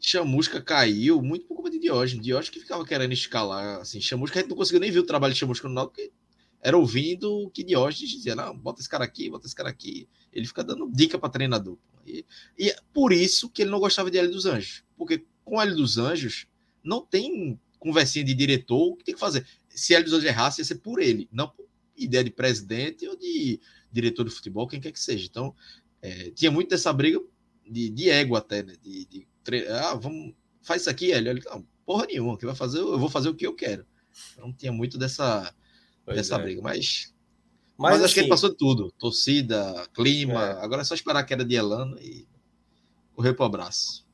Chamusca caiu muito por culpa de Diógenes. Diógenes que ficava querendo escalar, assim, Chamusca, a gente não conseguiu nem ver o trabalho de Chamusca no Náutico, porque era ouvindo o que Diógenes dizia, não, bota esse cara aqui, bota esse cara aqui. Ele fica dando dica para treinador. E, e é por isso que ele não gostava de Hélio dos Anjos. Porque com Hélio dos Anjos não tem conversinha de diretor, o que tem que fazer? Se Hélio dos Anjos errasse, ia ser por ele, não por ideia de presidente ou de diretor de futebol, quem quer que seja. Então, é, tinha muito dessa briga de, de ego até, né? De, de ah, vamos, faz isso aqui, Hélio. Não, porra nenhuma, que vai fazer, eu vou fazer o que eu quero. Então tinha muito dessa, dessa é. briga, mas mas, Mas acho que ele assim passou de tudo. Torcida, clima. É. Agora é só esperar a queda de Elano e correr pro abraço.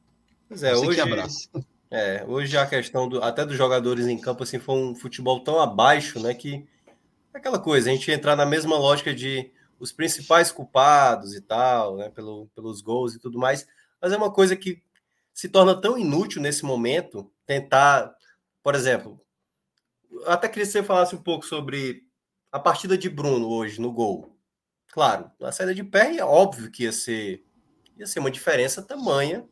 Pois é, hoje, [LAUGHS] É, hoje a questão do, até dos jogadores em campo assim foi um futebol tão abaixo, né, que é aquela coisa, a gente entrar na mesma lógica de os principais culpados e tal, né, pelo, pelos gols e tudo mais, mas é uma coisa que se torna tão inútil nesse momento tentar, por exemplo, até queria que você falasse um pouco sobre a partida de Bruno hoje no gol. Claro, a saída de pé é óbvio que ia ser, ia ser uma diferença tamanha,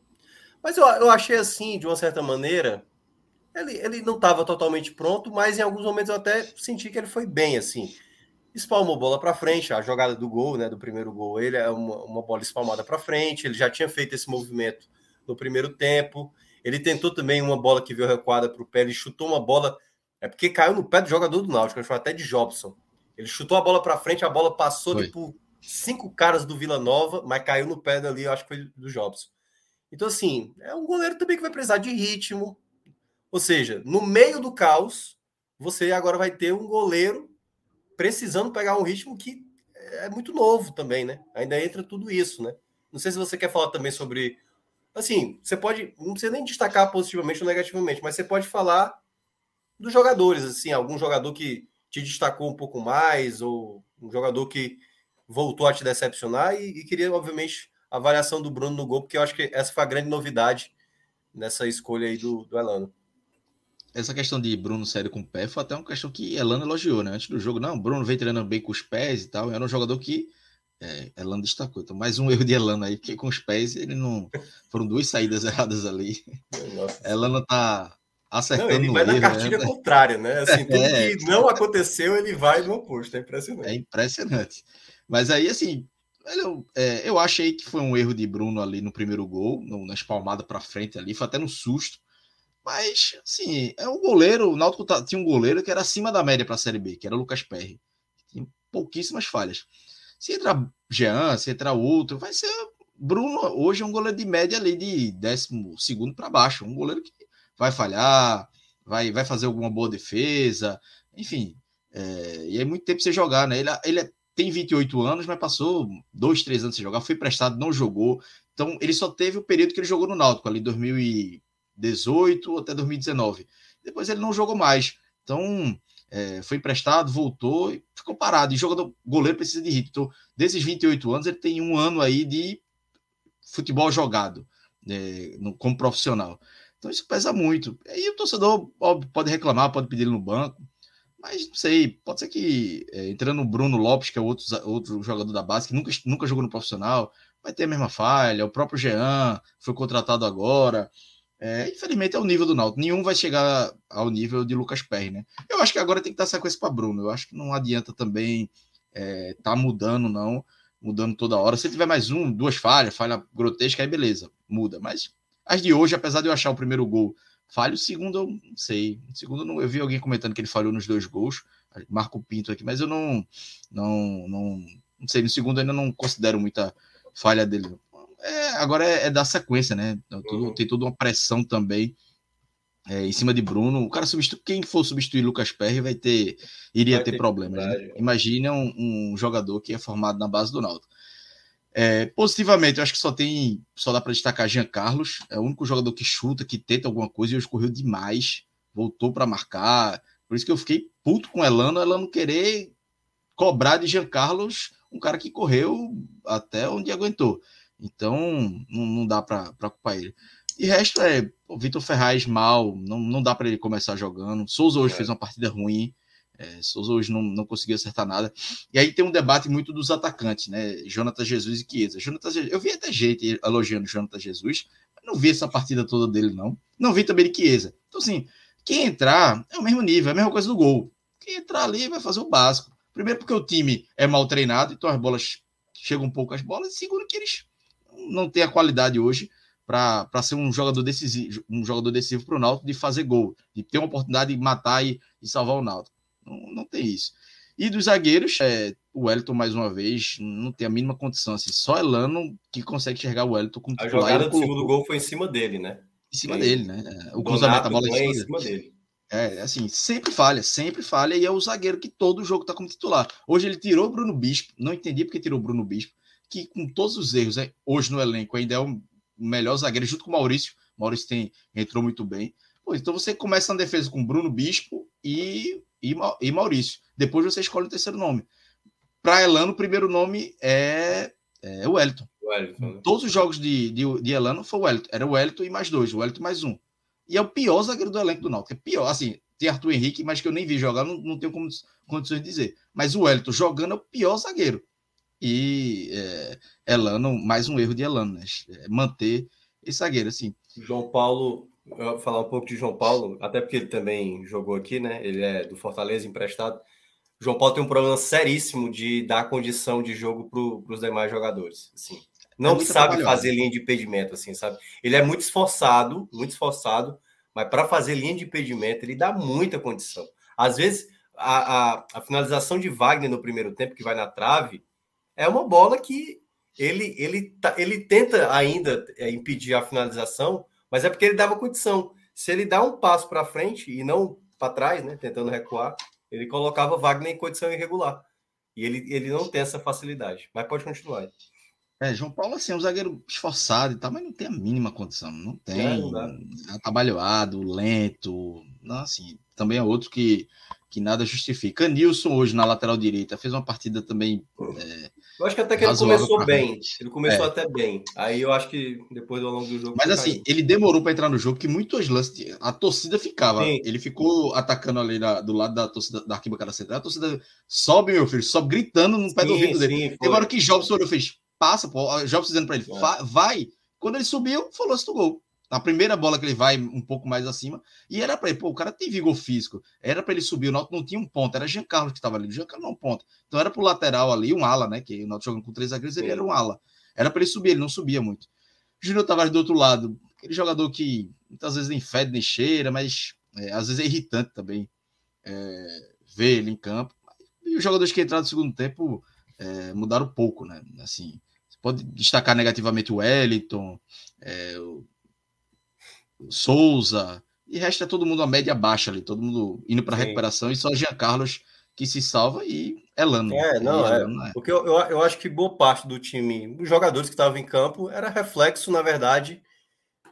mas eu, eu achei assim, de uma certa maneira, ele, ele não estava totalmente pronto, mas em alguns momentos eu até senti que ele foi bem assim espalmou bola para frente, a jogada do gol, né, do primeiro gol, ele é uma, uma bola espalmada para frente, ele já tinha feito esse movimento no primeiro tempo, ele tentou também uma bola que veio recuada para o pé, ele chutou uma bola, é porque caiu no pé do jogador do Náutico, acho até de Jobson, ele chutou a bola para frente, a bola passou por tipo cinco caras do Vila Nova, mas caiu no pé dali, eu acho que foi do Jobson. Então assim, é um goleiro também que vai precisar de ritmo, ou seja, no meio do caos, você agora vai ter um goleiro precisando pegar um ritmo que é muito novo também, né? Ainda entra tudo isso, né? Não sei se você quer falar também sobre. Assim, você pode. Não precisa nem destacar positivamente ou negativamente, mas você pode falar dos jogadores, assim, algum jogador que te destacou um pouco mais, ou um jogador que voltou a te decepcionar, e, e queria, obviamente, a avaliação do Bruno no gol, porque eu acho que essa foi a grande novidade nessa escolha aí do, do Elano essa questão de Bruno sair com o pé foi até uma questão que Elano elogiou, né? Antes do jogo, não, Bruno vem treinando bem com os pés e tal. Era um jogador que é, Elano destacou. Então, mais um [LAUGHS] erro de Elano aí, porque com os pés ele não. Foram duas saídas [LAUGHS] erradas ali. Nossa. Elano tá acertando. Não, ele vai erro, na cartilha né? contrária, né? Assim, tudo é, que não aconteceu, ele vai no oposto. É impressionante. É impressionante. Mas aí, assim, eu, é, eu achei que foi um erro de Bruno ali no primeiro gol, no, na espalmada para frente ali, foi até no susto. Mas, assim, é um goleiro. O Náutico tá, tinha um goleiro que era acima da média para a Série B, que era o Lucas Perry. Tinha pouquíssimas falhas. Se entrar Jean, se entrar outro, vai ser. Bruno hoje é um goleiro de média ali de décimo segundo para baixo. Um goleiro que vai falhar, vai, vai fazer alguma boa defesa, enfim. É, e é muito tempo você jogar, né? Ele, ele é, tem 28 anos, mas passou dois, três anos sem jogar, foi prestado, não jogou. Então, ele só teve o período que ele jogou no Náutico, ali 2000 e 2018 até 2019. Depois ele não jogou mais. Então, é, foi emprestado, voltou e ficou parado. E jogador goleiro precisa de ritmo. Então, desses 28 anos, ele tem um ano aí de futebol jogado é, no, como profissional. Então, isso pesa muito. E o torcedor óbvio, pode reclamar, pode pedir ele no banco. Mas não sei, pode ser que é, entrando o Bruno Lopes, que é outro, outro jogador da base, que nunca, nunca jogou no profissional, vai ter a mesma falha. O próprio Jean foi contratado agora. É, infelizmente é o nível do Náutico. Nenhum vai chegar ao nível de Lucas Perry, né? Eu acho que agora tem que dar sequência para Bruno. Eu acho que não adianta também é, tá mudando, não. Mudando toda hora. Se tiver mais um, duas falhas, falha grotesca, aí beleza, muda. Mas as de hoje, apesar de eu achar o primeiro gol falho, o segundo eu não sei. O segundo não, eu vi alguém comentando que ele falhou nos dois gols. Marco Pinto aqui, mas eu não, não, não, não sei. No segundo ainda não considero muita falha dele. É, agora é, é dar sequência, né? Tudo, uhum. Tem toda uma pressão também é, em cima de Bruno. O cara substitui, quem for substituir Lucas Perry vai ter, iria vai ter, ter problemas. Né? Imagine um, um, jogador que é formado na base do Náutico. É, positivamente, eu acho que só tem, só dá para destacar Jean Carlos, é o único jogador que chuta, que tenta alguma coisa e hoje correu demais, voltou para marcar. Por isso que eu fiquei puto com Elano, Elano querer cobrar de Jean Carlos um cara que correu até onde aguentou. Então, não, não dá para culpar ele. E resto é o Vitor Ferraz mal, não, não dá para ele começar jogando. Souza hoje é. fez uma partida ruim. É, Souza hoje não, não conseguiu acertar nada. E aí tem um debate muito dos atacantes, né? Jonathan Jesus e Chiesa. Jonathan, eu vi até gente elogiando Jonathan Jesus, mas não vi essa partida toda dele, não. Não vi também de Chiesa. Então, assim, quem entrar é o mesmo nível, é a mesma coisa do gol. Quem entrar ali vai fazer o básico. Primeiro, porque o time é mal treinado, então as bolas chegam um pouco as bolas. E segundo, que eles não tem a qualidade hoje para ser um jogador decisivo, um jogador decisivo para o Náutico de fazer gol, de ter uma oportunidade de matar e, e salvar o Náutico. Não, não tem isso. E dos zagueiros, é, o Wellington, mais uma vez, não tem a mínima condição. Assim, só Elano que consegue enxergar o Wellington como A jogada do segundo gol foi em cima dele, né? Em cima dele, né? É, o cruzamento da bola em cima, em cima dele. dele. É, assim, sempre falha, sempre falha, e é o zagueiro que todo jogo tá como titular. Hoje ele tirou o Bruno Bispo, não entendi porque tirou o Bruno Bispo que com todos os erros, é, hoje no elenco ainda é o melhor zagueiro, junto com o Maurício. Maurício tem, entrou muito bem. Pô, então você começa na defesa com Bruno Bispo e, e, e Maurício. Depois você escolhe o terceiro nome. Para Elano, o primeiro nome é, é o Wellington. Wellington né? Todos os jogos de, de, de, Elano foi o Wellington. Era o Wellington e mais dois, o Wellington mais um. E é o pior zagueiro do elenco do Náutico. É pior, assim, tem Arthur Henrique, mas que eu nem vi jogar, não, não tenho como, condições de dizer. Mas o Wellington jogando é o pior zagueiro. E é, Elano, mais um erro de Elano, né? É manter esse zagueiro, assim. João Paulo, eu vou falar um pouco de João Paulo, até porque ele também jogou aqui, né? Ele é do Fortaleza emprestado. João Paulo tem um problema seríssimo de dar condição de jogo para os demais jogadores. Assim, não é sabe fazer linha de impedimento, assim, sabe? Ele é muito esforçado, muito esforçado, mas para fazer linha de impedimento ele dá muita condição. Às vezes a, a, a, finalização de Wagner no primeiro tempo que vai na trave é uma bola que ele ele tá, ele tenta ainda é, impedir a finalização, mas é porque ele dava condição. Se ele dá um passo para frente e não para trás, né, tentando recuar, ele colocava Wagner em condição irregular. E ele, ele não tem essa facilidade. Mas pode continuar. É, João Paulo, assim, é um zagueiro esforçado e tal, mas não tem a mínima condição. Não tem. É, não é trabalhado, lento. Não, assim, também é outro que, que nada justifica. Nilson, hoje, na lateral direita, fez uma partida também. É, eu acho que até que ele começou bem. Ele começou é. até bem. Aí eu acho que depois do longo do jogo. Mas assim, caindo. ele demorou para entrar no jogo, que muitos lances. A torcida ficava. Sim. Ele ficou atacando ali na, do lado da torcida da arquibancada central. A torcida sobe, meu filho, sobe gritando no pé sim, do ouvido dele. Tem hora que Jobson olhou fez. Passa, pô. Jobson dizendo para ele, é. vai. Quando ele subiu, falou-se do gol na primeira bola que ele vai um pouco mais acima, e era para ele, pô, o cara tem vigor físico, era para ele subir, o Náutico não tinha um ponto, era Jean Carlos que estava ali, o Jean Carlos não é um ponto. Então era pro lateral ali, um ala, né, que o Náutico jogando com três zagueiros, ele era um ala. Era para ele subir, ele não subia muito. Júnior Tavares do outro lado, aquele jogador que muitas vezes nem fede nem cheira, mas é, às vezes é irritante também é, ver ele em campo. E os jogadores que entraram no segundo tempo é, mudaram pouco, né? Assim, você pode destacar negativamente o Wellington, é, o Souza, e resta todo mundo a média baixa ali, todo mundo indo para recuperação e só Jean Carlos que se salva e Elano. É, não, é. Elano, é. Porque eu, eu, eu, acho que boa parte do time, os jogadores que estavam em campo, era reflexo, na verdade,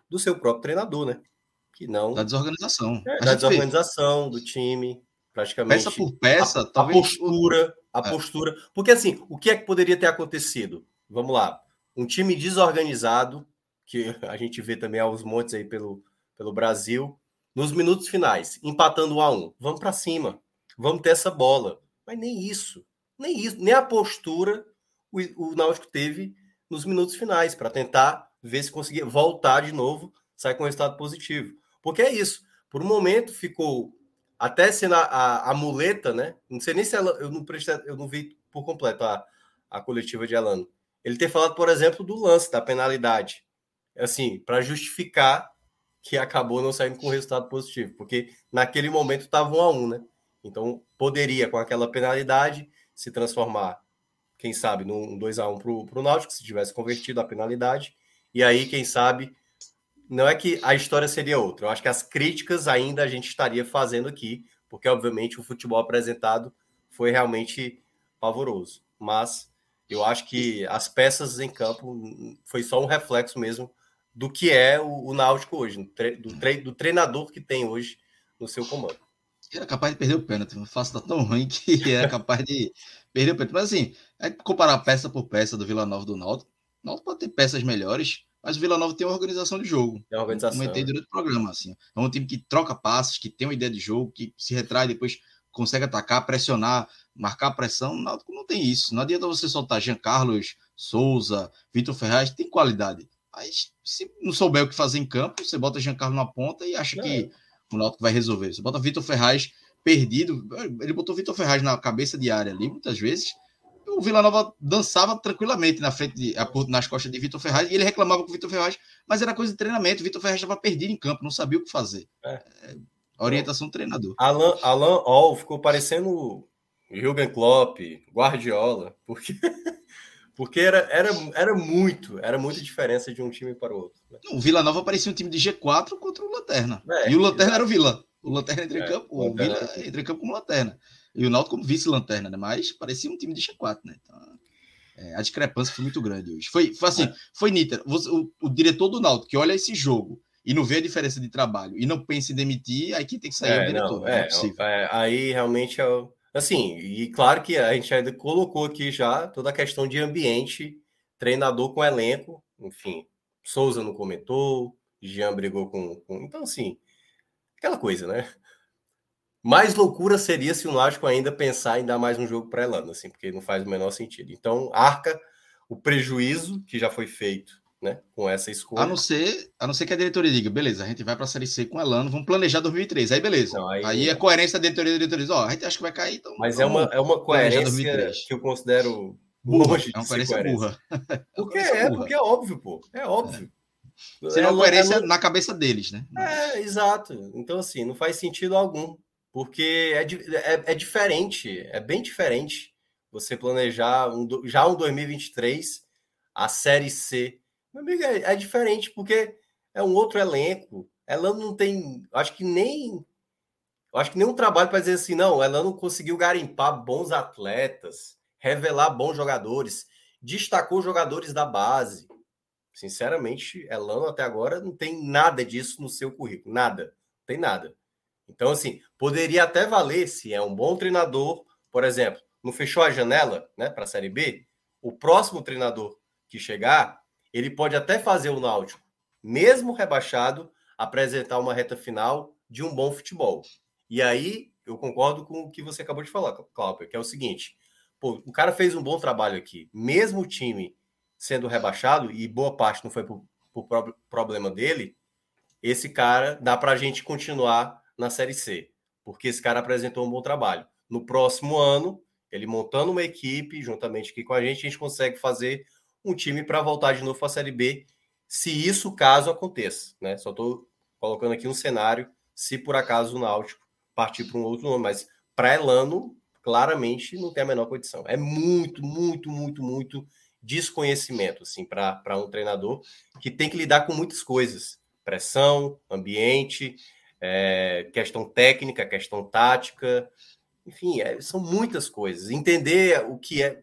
do seu próprio treinador, né? Que não. Da desorganização. É, da desorganização vê. do time, praticamente. Peça por peça, a, talvez. A postura, a é. postura. Porque assim, o que é que poderia ter acontecido? Vamos lá. Um time desorganizado, que a gente vê também aos montes aí pelo, pelo Brasil, nos minutos finais, empatando um a um. Vamos para cima, vamos ter essa bola. Mas nem isso, nem isso, nem a postura o, o Náutico teve nos minutos finais para tentar ver se conseguia voltar de novo, sair com um resultado positivo. Porque é isso. Por um momento ficou até sendo a, a, a muleta, né? Não sei nem se ela, eu não prestei, eu não vi por completo a, a coletiva de Alano. Ele ter falado, por exemplo, do lance da penalidade assim, para justificar que acabou não saindo com resultado positivo, porque naquele momento estava um a um, né? Então poderia, com aquela penalidade, se transformar, quem sabe, num 2 a 1 para o Náutico, se tivesse convertido a penalidade, e aí, quem sabe, não é que a história seria outra, eu acho que as críticas ainda a gente estaria fazendo aqui, porque obviamente o futebol apresentado foi realmente pavoroso, mas eu acho que as peças em campo foi só um reflexo mesmo do que é o, o Náutico hoje, do, tre do treinador que tem hoje no seu comando. Era capaz de perder o pênalti, o Fácil tá tão ruim que [LAUGHS] era capaz de perder o pênalti. Mas assim, é comparar peça por peça do Vila Nova do Náutico, o Náutico pode ter peças melhores, mas o Vila Nova tem uma organização de jogo. Tem uma organização. Comentei durante o programa, assim. É um time que troca passes, que tem uma ideia de jogo, que se retrai depois consegue atacar, pressionar, marcar pressão. O Náutico não tem isso. Não adianta você soltar Jean Carlos, Souza, Vitor Ferraz, tem qualidade. Mas se não souber o que fazer em campo, você bota Giancarlo na ponta e acha que é. o Náutico vai resolver. Você bota Vitor Ferraz perdido, ele botou Vitor Ferraz na cabeça de área ali, muitas vezes. O Vila Nova dançava tranquilamente na frente, de, nas costas de Vitor Ferraz, e ele reclamava com o Vitor Ferraz, mas era coisa de treinamento. Vitor Ferraz estava perdido em campo, não sabia o que fazer. É. É, orientação do treinador. Alan, Alan All ficou parecendo Jürgen Klopp, Guardiola, porque Porque era, era, era muito, era muita diferença de um time para o outro. Né? O Vila Nova parecia um time de G4 contra o Lanterna. É, e o Lanterna era o Vila. O Lanterna entra em é, campo, o Vila entra em campo como Lanterna. E o Náutico como vice-lanterna, né? Mas parecia um time de G4, né? Então, é, a discrepância foi muito grande hoje. Foi, foi assim, é. foi nítida. O, o, diretor do Náutico que olha esse jogo e não vê a diferença de trabalho e não pensa em demitir, aí quem tem que sair é, é o diretor. Não, é, não é, é, aí realmente é o, assim, e claro que a gente ainda colocou aqui já toda a questão de ambiente, treinador com elenco, enfim, Souza não comentou, Jean brigou com, com então assim, aquela coisa, né? Mais loucura seria se o Náutico ainda pensar em dar mais um jogo para Elano, assim, porque não faz o menor sentido. Então, arca o prejuízo que já foi feito, né, com essa escolha. A não ser, a não ser que a diretoria diga, beleza, a gente vai para a Série C com Elano, vamos planejar 2003. Aí beleza. Não, aí, aí é coerência da diretoria da diretoria, ó, a gente acha que vai cair, então Mas é uma é uma coerência que eu considero burra, longe [LAUGHS] é uma coerência, burra. Porque é, porque é óbvio, pô. É óbvio. É. Seria uma coerência na cabeça deles, né? É, exato. Então, assim, não faz sentido algum porque é, é, é diferente, é bem diferente você planejar um, já um 2023, a Série C. Meu amigo, é, é diferente porque é um outro elenco. Ela não tem, acho que nem, acho que nenhum trabalho para dizer assim, não, ela não conseguiu garimpar bons atletas, revelar bons jogadores, destacou jogadores da base. Sinceramente, Elano até agora não tem nada disso no seu currículo, nada, não tem nada. Então, assim, poderia até valer se é um bom treinador, por exemplo, não fechou a janela né, para a Série B, o próximo treinador que chegar, ele pode até fazer o Náutico, mesmo rebaixado, apresentar uma reta final de um bom futebol. E aí, eu concordo com o que você acabou de falar, Cláudio, que é o seguinte: pô, o cara fez um bom trabalho aqui, mesmo o time sendo rebaixado, e boa parte não foi por, por problema dele, esse cara dá para a gente continuar na Série C, porque esse cara apresentou um bom trabalho. No próximo ano, ele montando uma equipe, juntamente aqui com a gente, a gente consegue fazer um time para voltar de novo para a Série B, se isso caso aconteça. Né? Só estou colocando aqui um cenário, se por acaso o Náutico partir para um outro nome, mas para Elano, claramente não tem a menor condição. É muito, muito, muito, muito desconhecimento assim, para um treinador que tem que lidar com muitas coisas: pressão, ambiente, é, questão técnica, questão tática, enfim, é, são muitas coisas. Entender o que é,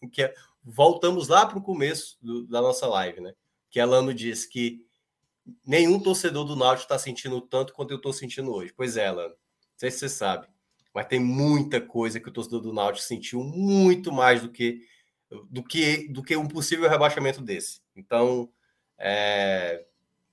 o que é voltamos lá para o começo do, da nossa live, né? Que a Lano disse que nenhum torcedor do Náutico está sentindo tanto quanto eu estou sentindo hoje. Pois é, Lano, não sei se você sabe, mas tem muita coisa que o torcedor do Náutico sentiu muito mais do que do que do que um possível rebaixamento desse. Então, é,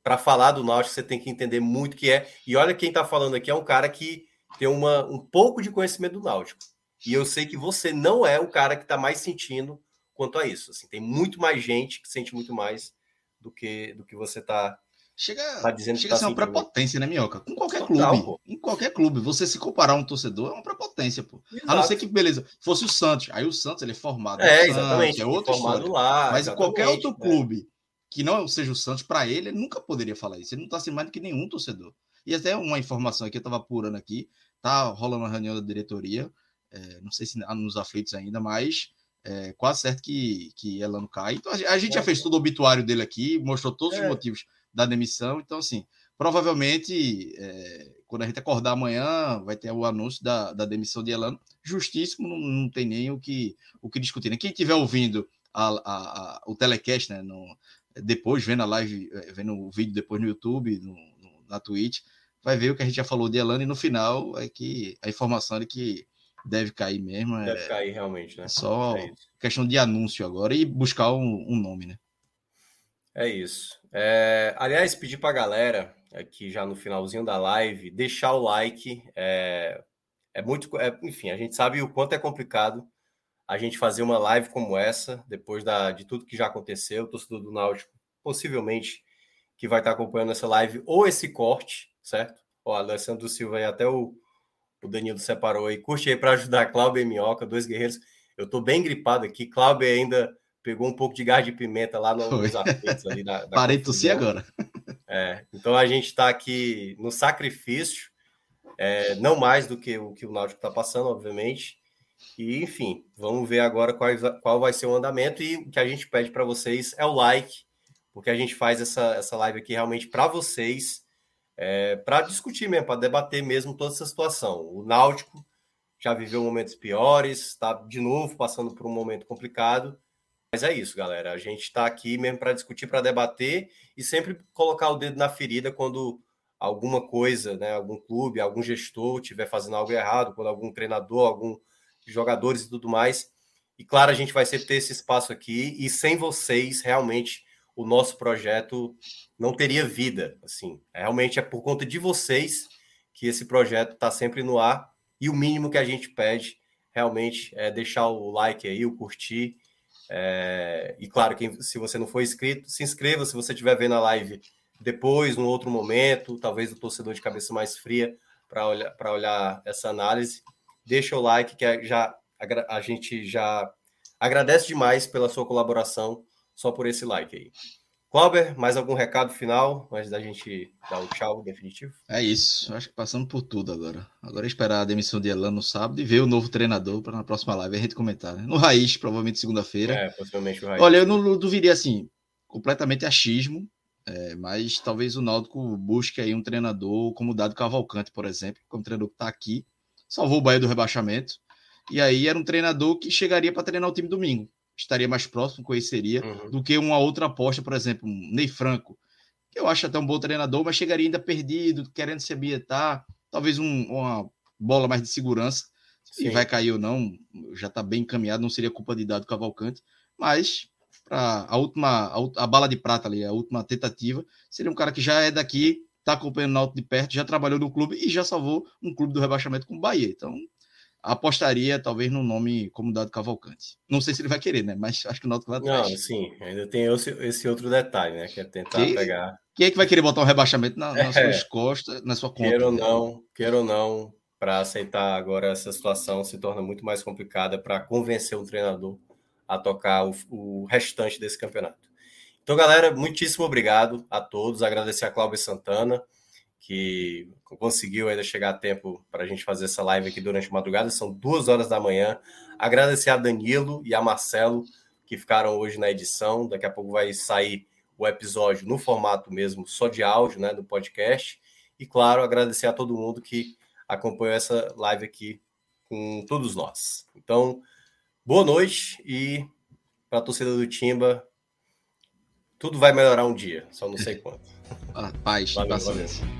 para falar do Náutico, você tem que entender muito o que é. E olha quem está falando aqui é um cara que tem uma, um pouco de conhecimento do Náutico. E eu sei que você não é o cara que está mais sentindo quanto a isso. Assim, tem muito mais gente que sente muito mais do que do que você está Chega, tá dizendo chega a ser uma prepotência, né, Minhoca? Com qualquer Total, clube. Pô. Em qualquer clube, você se comparar a um torcedor é uma prepotência, pô. Exato. A não ser que, beleza, fosse o Santos. Aí o Santos ele é formado. É, Santos, exatamente. É outro formado lá. Mas em qualquer outro né? clube que não seja o Santos, para ele, ele nunca poderia falar isso. Ele não está sendo mais do que nenhum torcedor. E até uma informação aqui, eu estava apurando aqui, tá rolando uma reunião da diretoria, é, não sei se nos aflitos ainda, mas é, quase certo que, que Elano cai. Então a, gente já fez todo o obituário dele aqui, mostrou todos é. os motivos da demissão. Então, assim, provavelmente, é, quando a gente acordar amanhã, vai ter o anúncio da, da demissão de Elano. Justíssimo, não, não tem nem o que, o que discutir. Né? Quem estiver ouvindo a, a, a, o telecast, né, no, depois vendo a live, eh, vendo o vídeo depois no YouTube, no, no, na Twitch, vai ver o que a gente já falou de Elano e no final é que a informação é que deve cair mesmo. Deve é, cair realmente, né? É só é questão de anúncio agora e buscar um, um nome, né? É isso. É, aliás, pedir para a galera aqui já no finalzinho da live deixar o like. É, é muito, é, enfim, a gente sabe o quanto é complicado a gente fazer uma live como essa, depois da, de tudo que já aconteceu, o torcedor do Náutico, possivelmente, que vai estar acompanhando essa live, ou esse corte, certo? O Alessandro Silva e até o, o Danilo separou aí. Curte aí para ajudar Cláudio e Minhoca, dois guerreiros. Eu estou bem gripado aqui. Cláudio ainda pegou um pouco de gás de pimenta lá nos afetos ali da, da Parei de tossir agora. É, então a gente está aqui no sacrifício, é, não mais do que o que o Náutico está passando, obviamente. E, enfim, vamos ver agora qual, qual vai ser o andamento. E o que a gente pede para vocês é o like, porque a gente faz essa, essa live aqui realmente para vocês, é, para discutir mesmo, para debater mesmo toda essa situação. O Náutico já viveu momentos piores, está de novo passando por um momento complicado. Mas é isso, galera. A gente está aqui mesmo para discutir, para debater e sempre colocar o dedo na ferida quando alguma coisa, né, algum clube, algum gestor estiver fazendo algo errado, quando algum treinador, algum jogadores e tudo mais. E claro, a gente vai sempre ter esse espaço aqui e sem vocês, realmente, o nosso projeto não teria vida. Assim, realmente é por conta de vocês que esse projeto está sempre no ar e o mínimo que a gente pede realmente é deixar o like aí, o curtir é, e claro, que se você não for inscrito, se inscreva. Se você estiver vendo a live depois, num outro momento, talvez o torcedor de cabeça mais fria para olhar, olhar essa análise, deixa o like, que é já, a gente já agradece demais pela sua colaboração, só por esse like aí. Cláudio, mais algum recado final antes da gente dar o tchau definitivo? É isso, acho que passamos por tudo agora. Agora é esperar a demissão de Elan no sábado e ver o novo treinador para na próxima live a gente comentar. Né? No Raiz, provavelmente segunda-feira. É, possivelmente o Raiz. Olha, eu não duvidaria assim, completamente achismo, é, mas talvez o Náutico busque aí um treinador como o Dado Cavalcante, por exemplo, que é um treinador que está aqui, salvou o Bahia do rebaixamento, e aí era um treinador que chegaria para treinar o time domingo estaria mais próximo, conheceria, uhum. do que uma outra aposta, por exemplo, um Ney Franco, que eu acho até um bom treinador, mas chegaria ainda perdido, querendo se ambientar, talvez um, uma bola mais de segurança, se vai cair ou não, já está bem encaminhado, não seria culpa de Dado Cavalcante, mas para a última, a, a, bala de prata ali, a última tentativa, seria um cara que já é daqui, está acompanhando o Náutico de perto, já trabalhou no clube e já salvou um clube do rebaixamento com o Bahia. Então, apostaria talvez no nome como Dado Cavalcante. Não sei se ele vai querer, né? Mas acho que o Náutico vai atrás. Não, sim, ainda tem esse, esse outro detalhe, né? Que é tentar que, pegar. Quem é que vai querer botar um rebaixamento na, nas [LAUGHS] é, suas costas, na sua conta? Queira ou não, queira ou não, para aceitar agora essa situação se torna muito mais complicada para convencer o treinador a tocar o, o restante desse campeonato. Então, galera, muitíssimo obrigado a todos. Agradecer a Cláudia Santana que conseguiu ainda chegar a tempo para a gente fazer essa live aqui durante a madrugada. São duas horas da manhã. Agradecer a Danilo e a Marcelo que ficaram hoje na edição. Daqui a pouco vai sair o episódio no formato mesmo, só de áudio, né, do podcast. E claro, agradecer a todo mundo que acompanhou essa live aqui com todos nós. Então, boa noite e para a torcida do Timba, tudo vai melhorar um dia, só não sei quanto. Ah, paz, valeu, paciência. Valeu.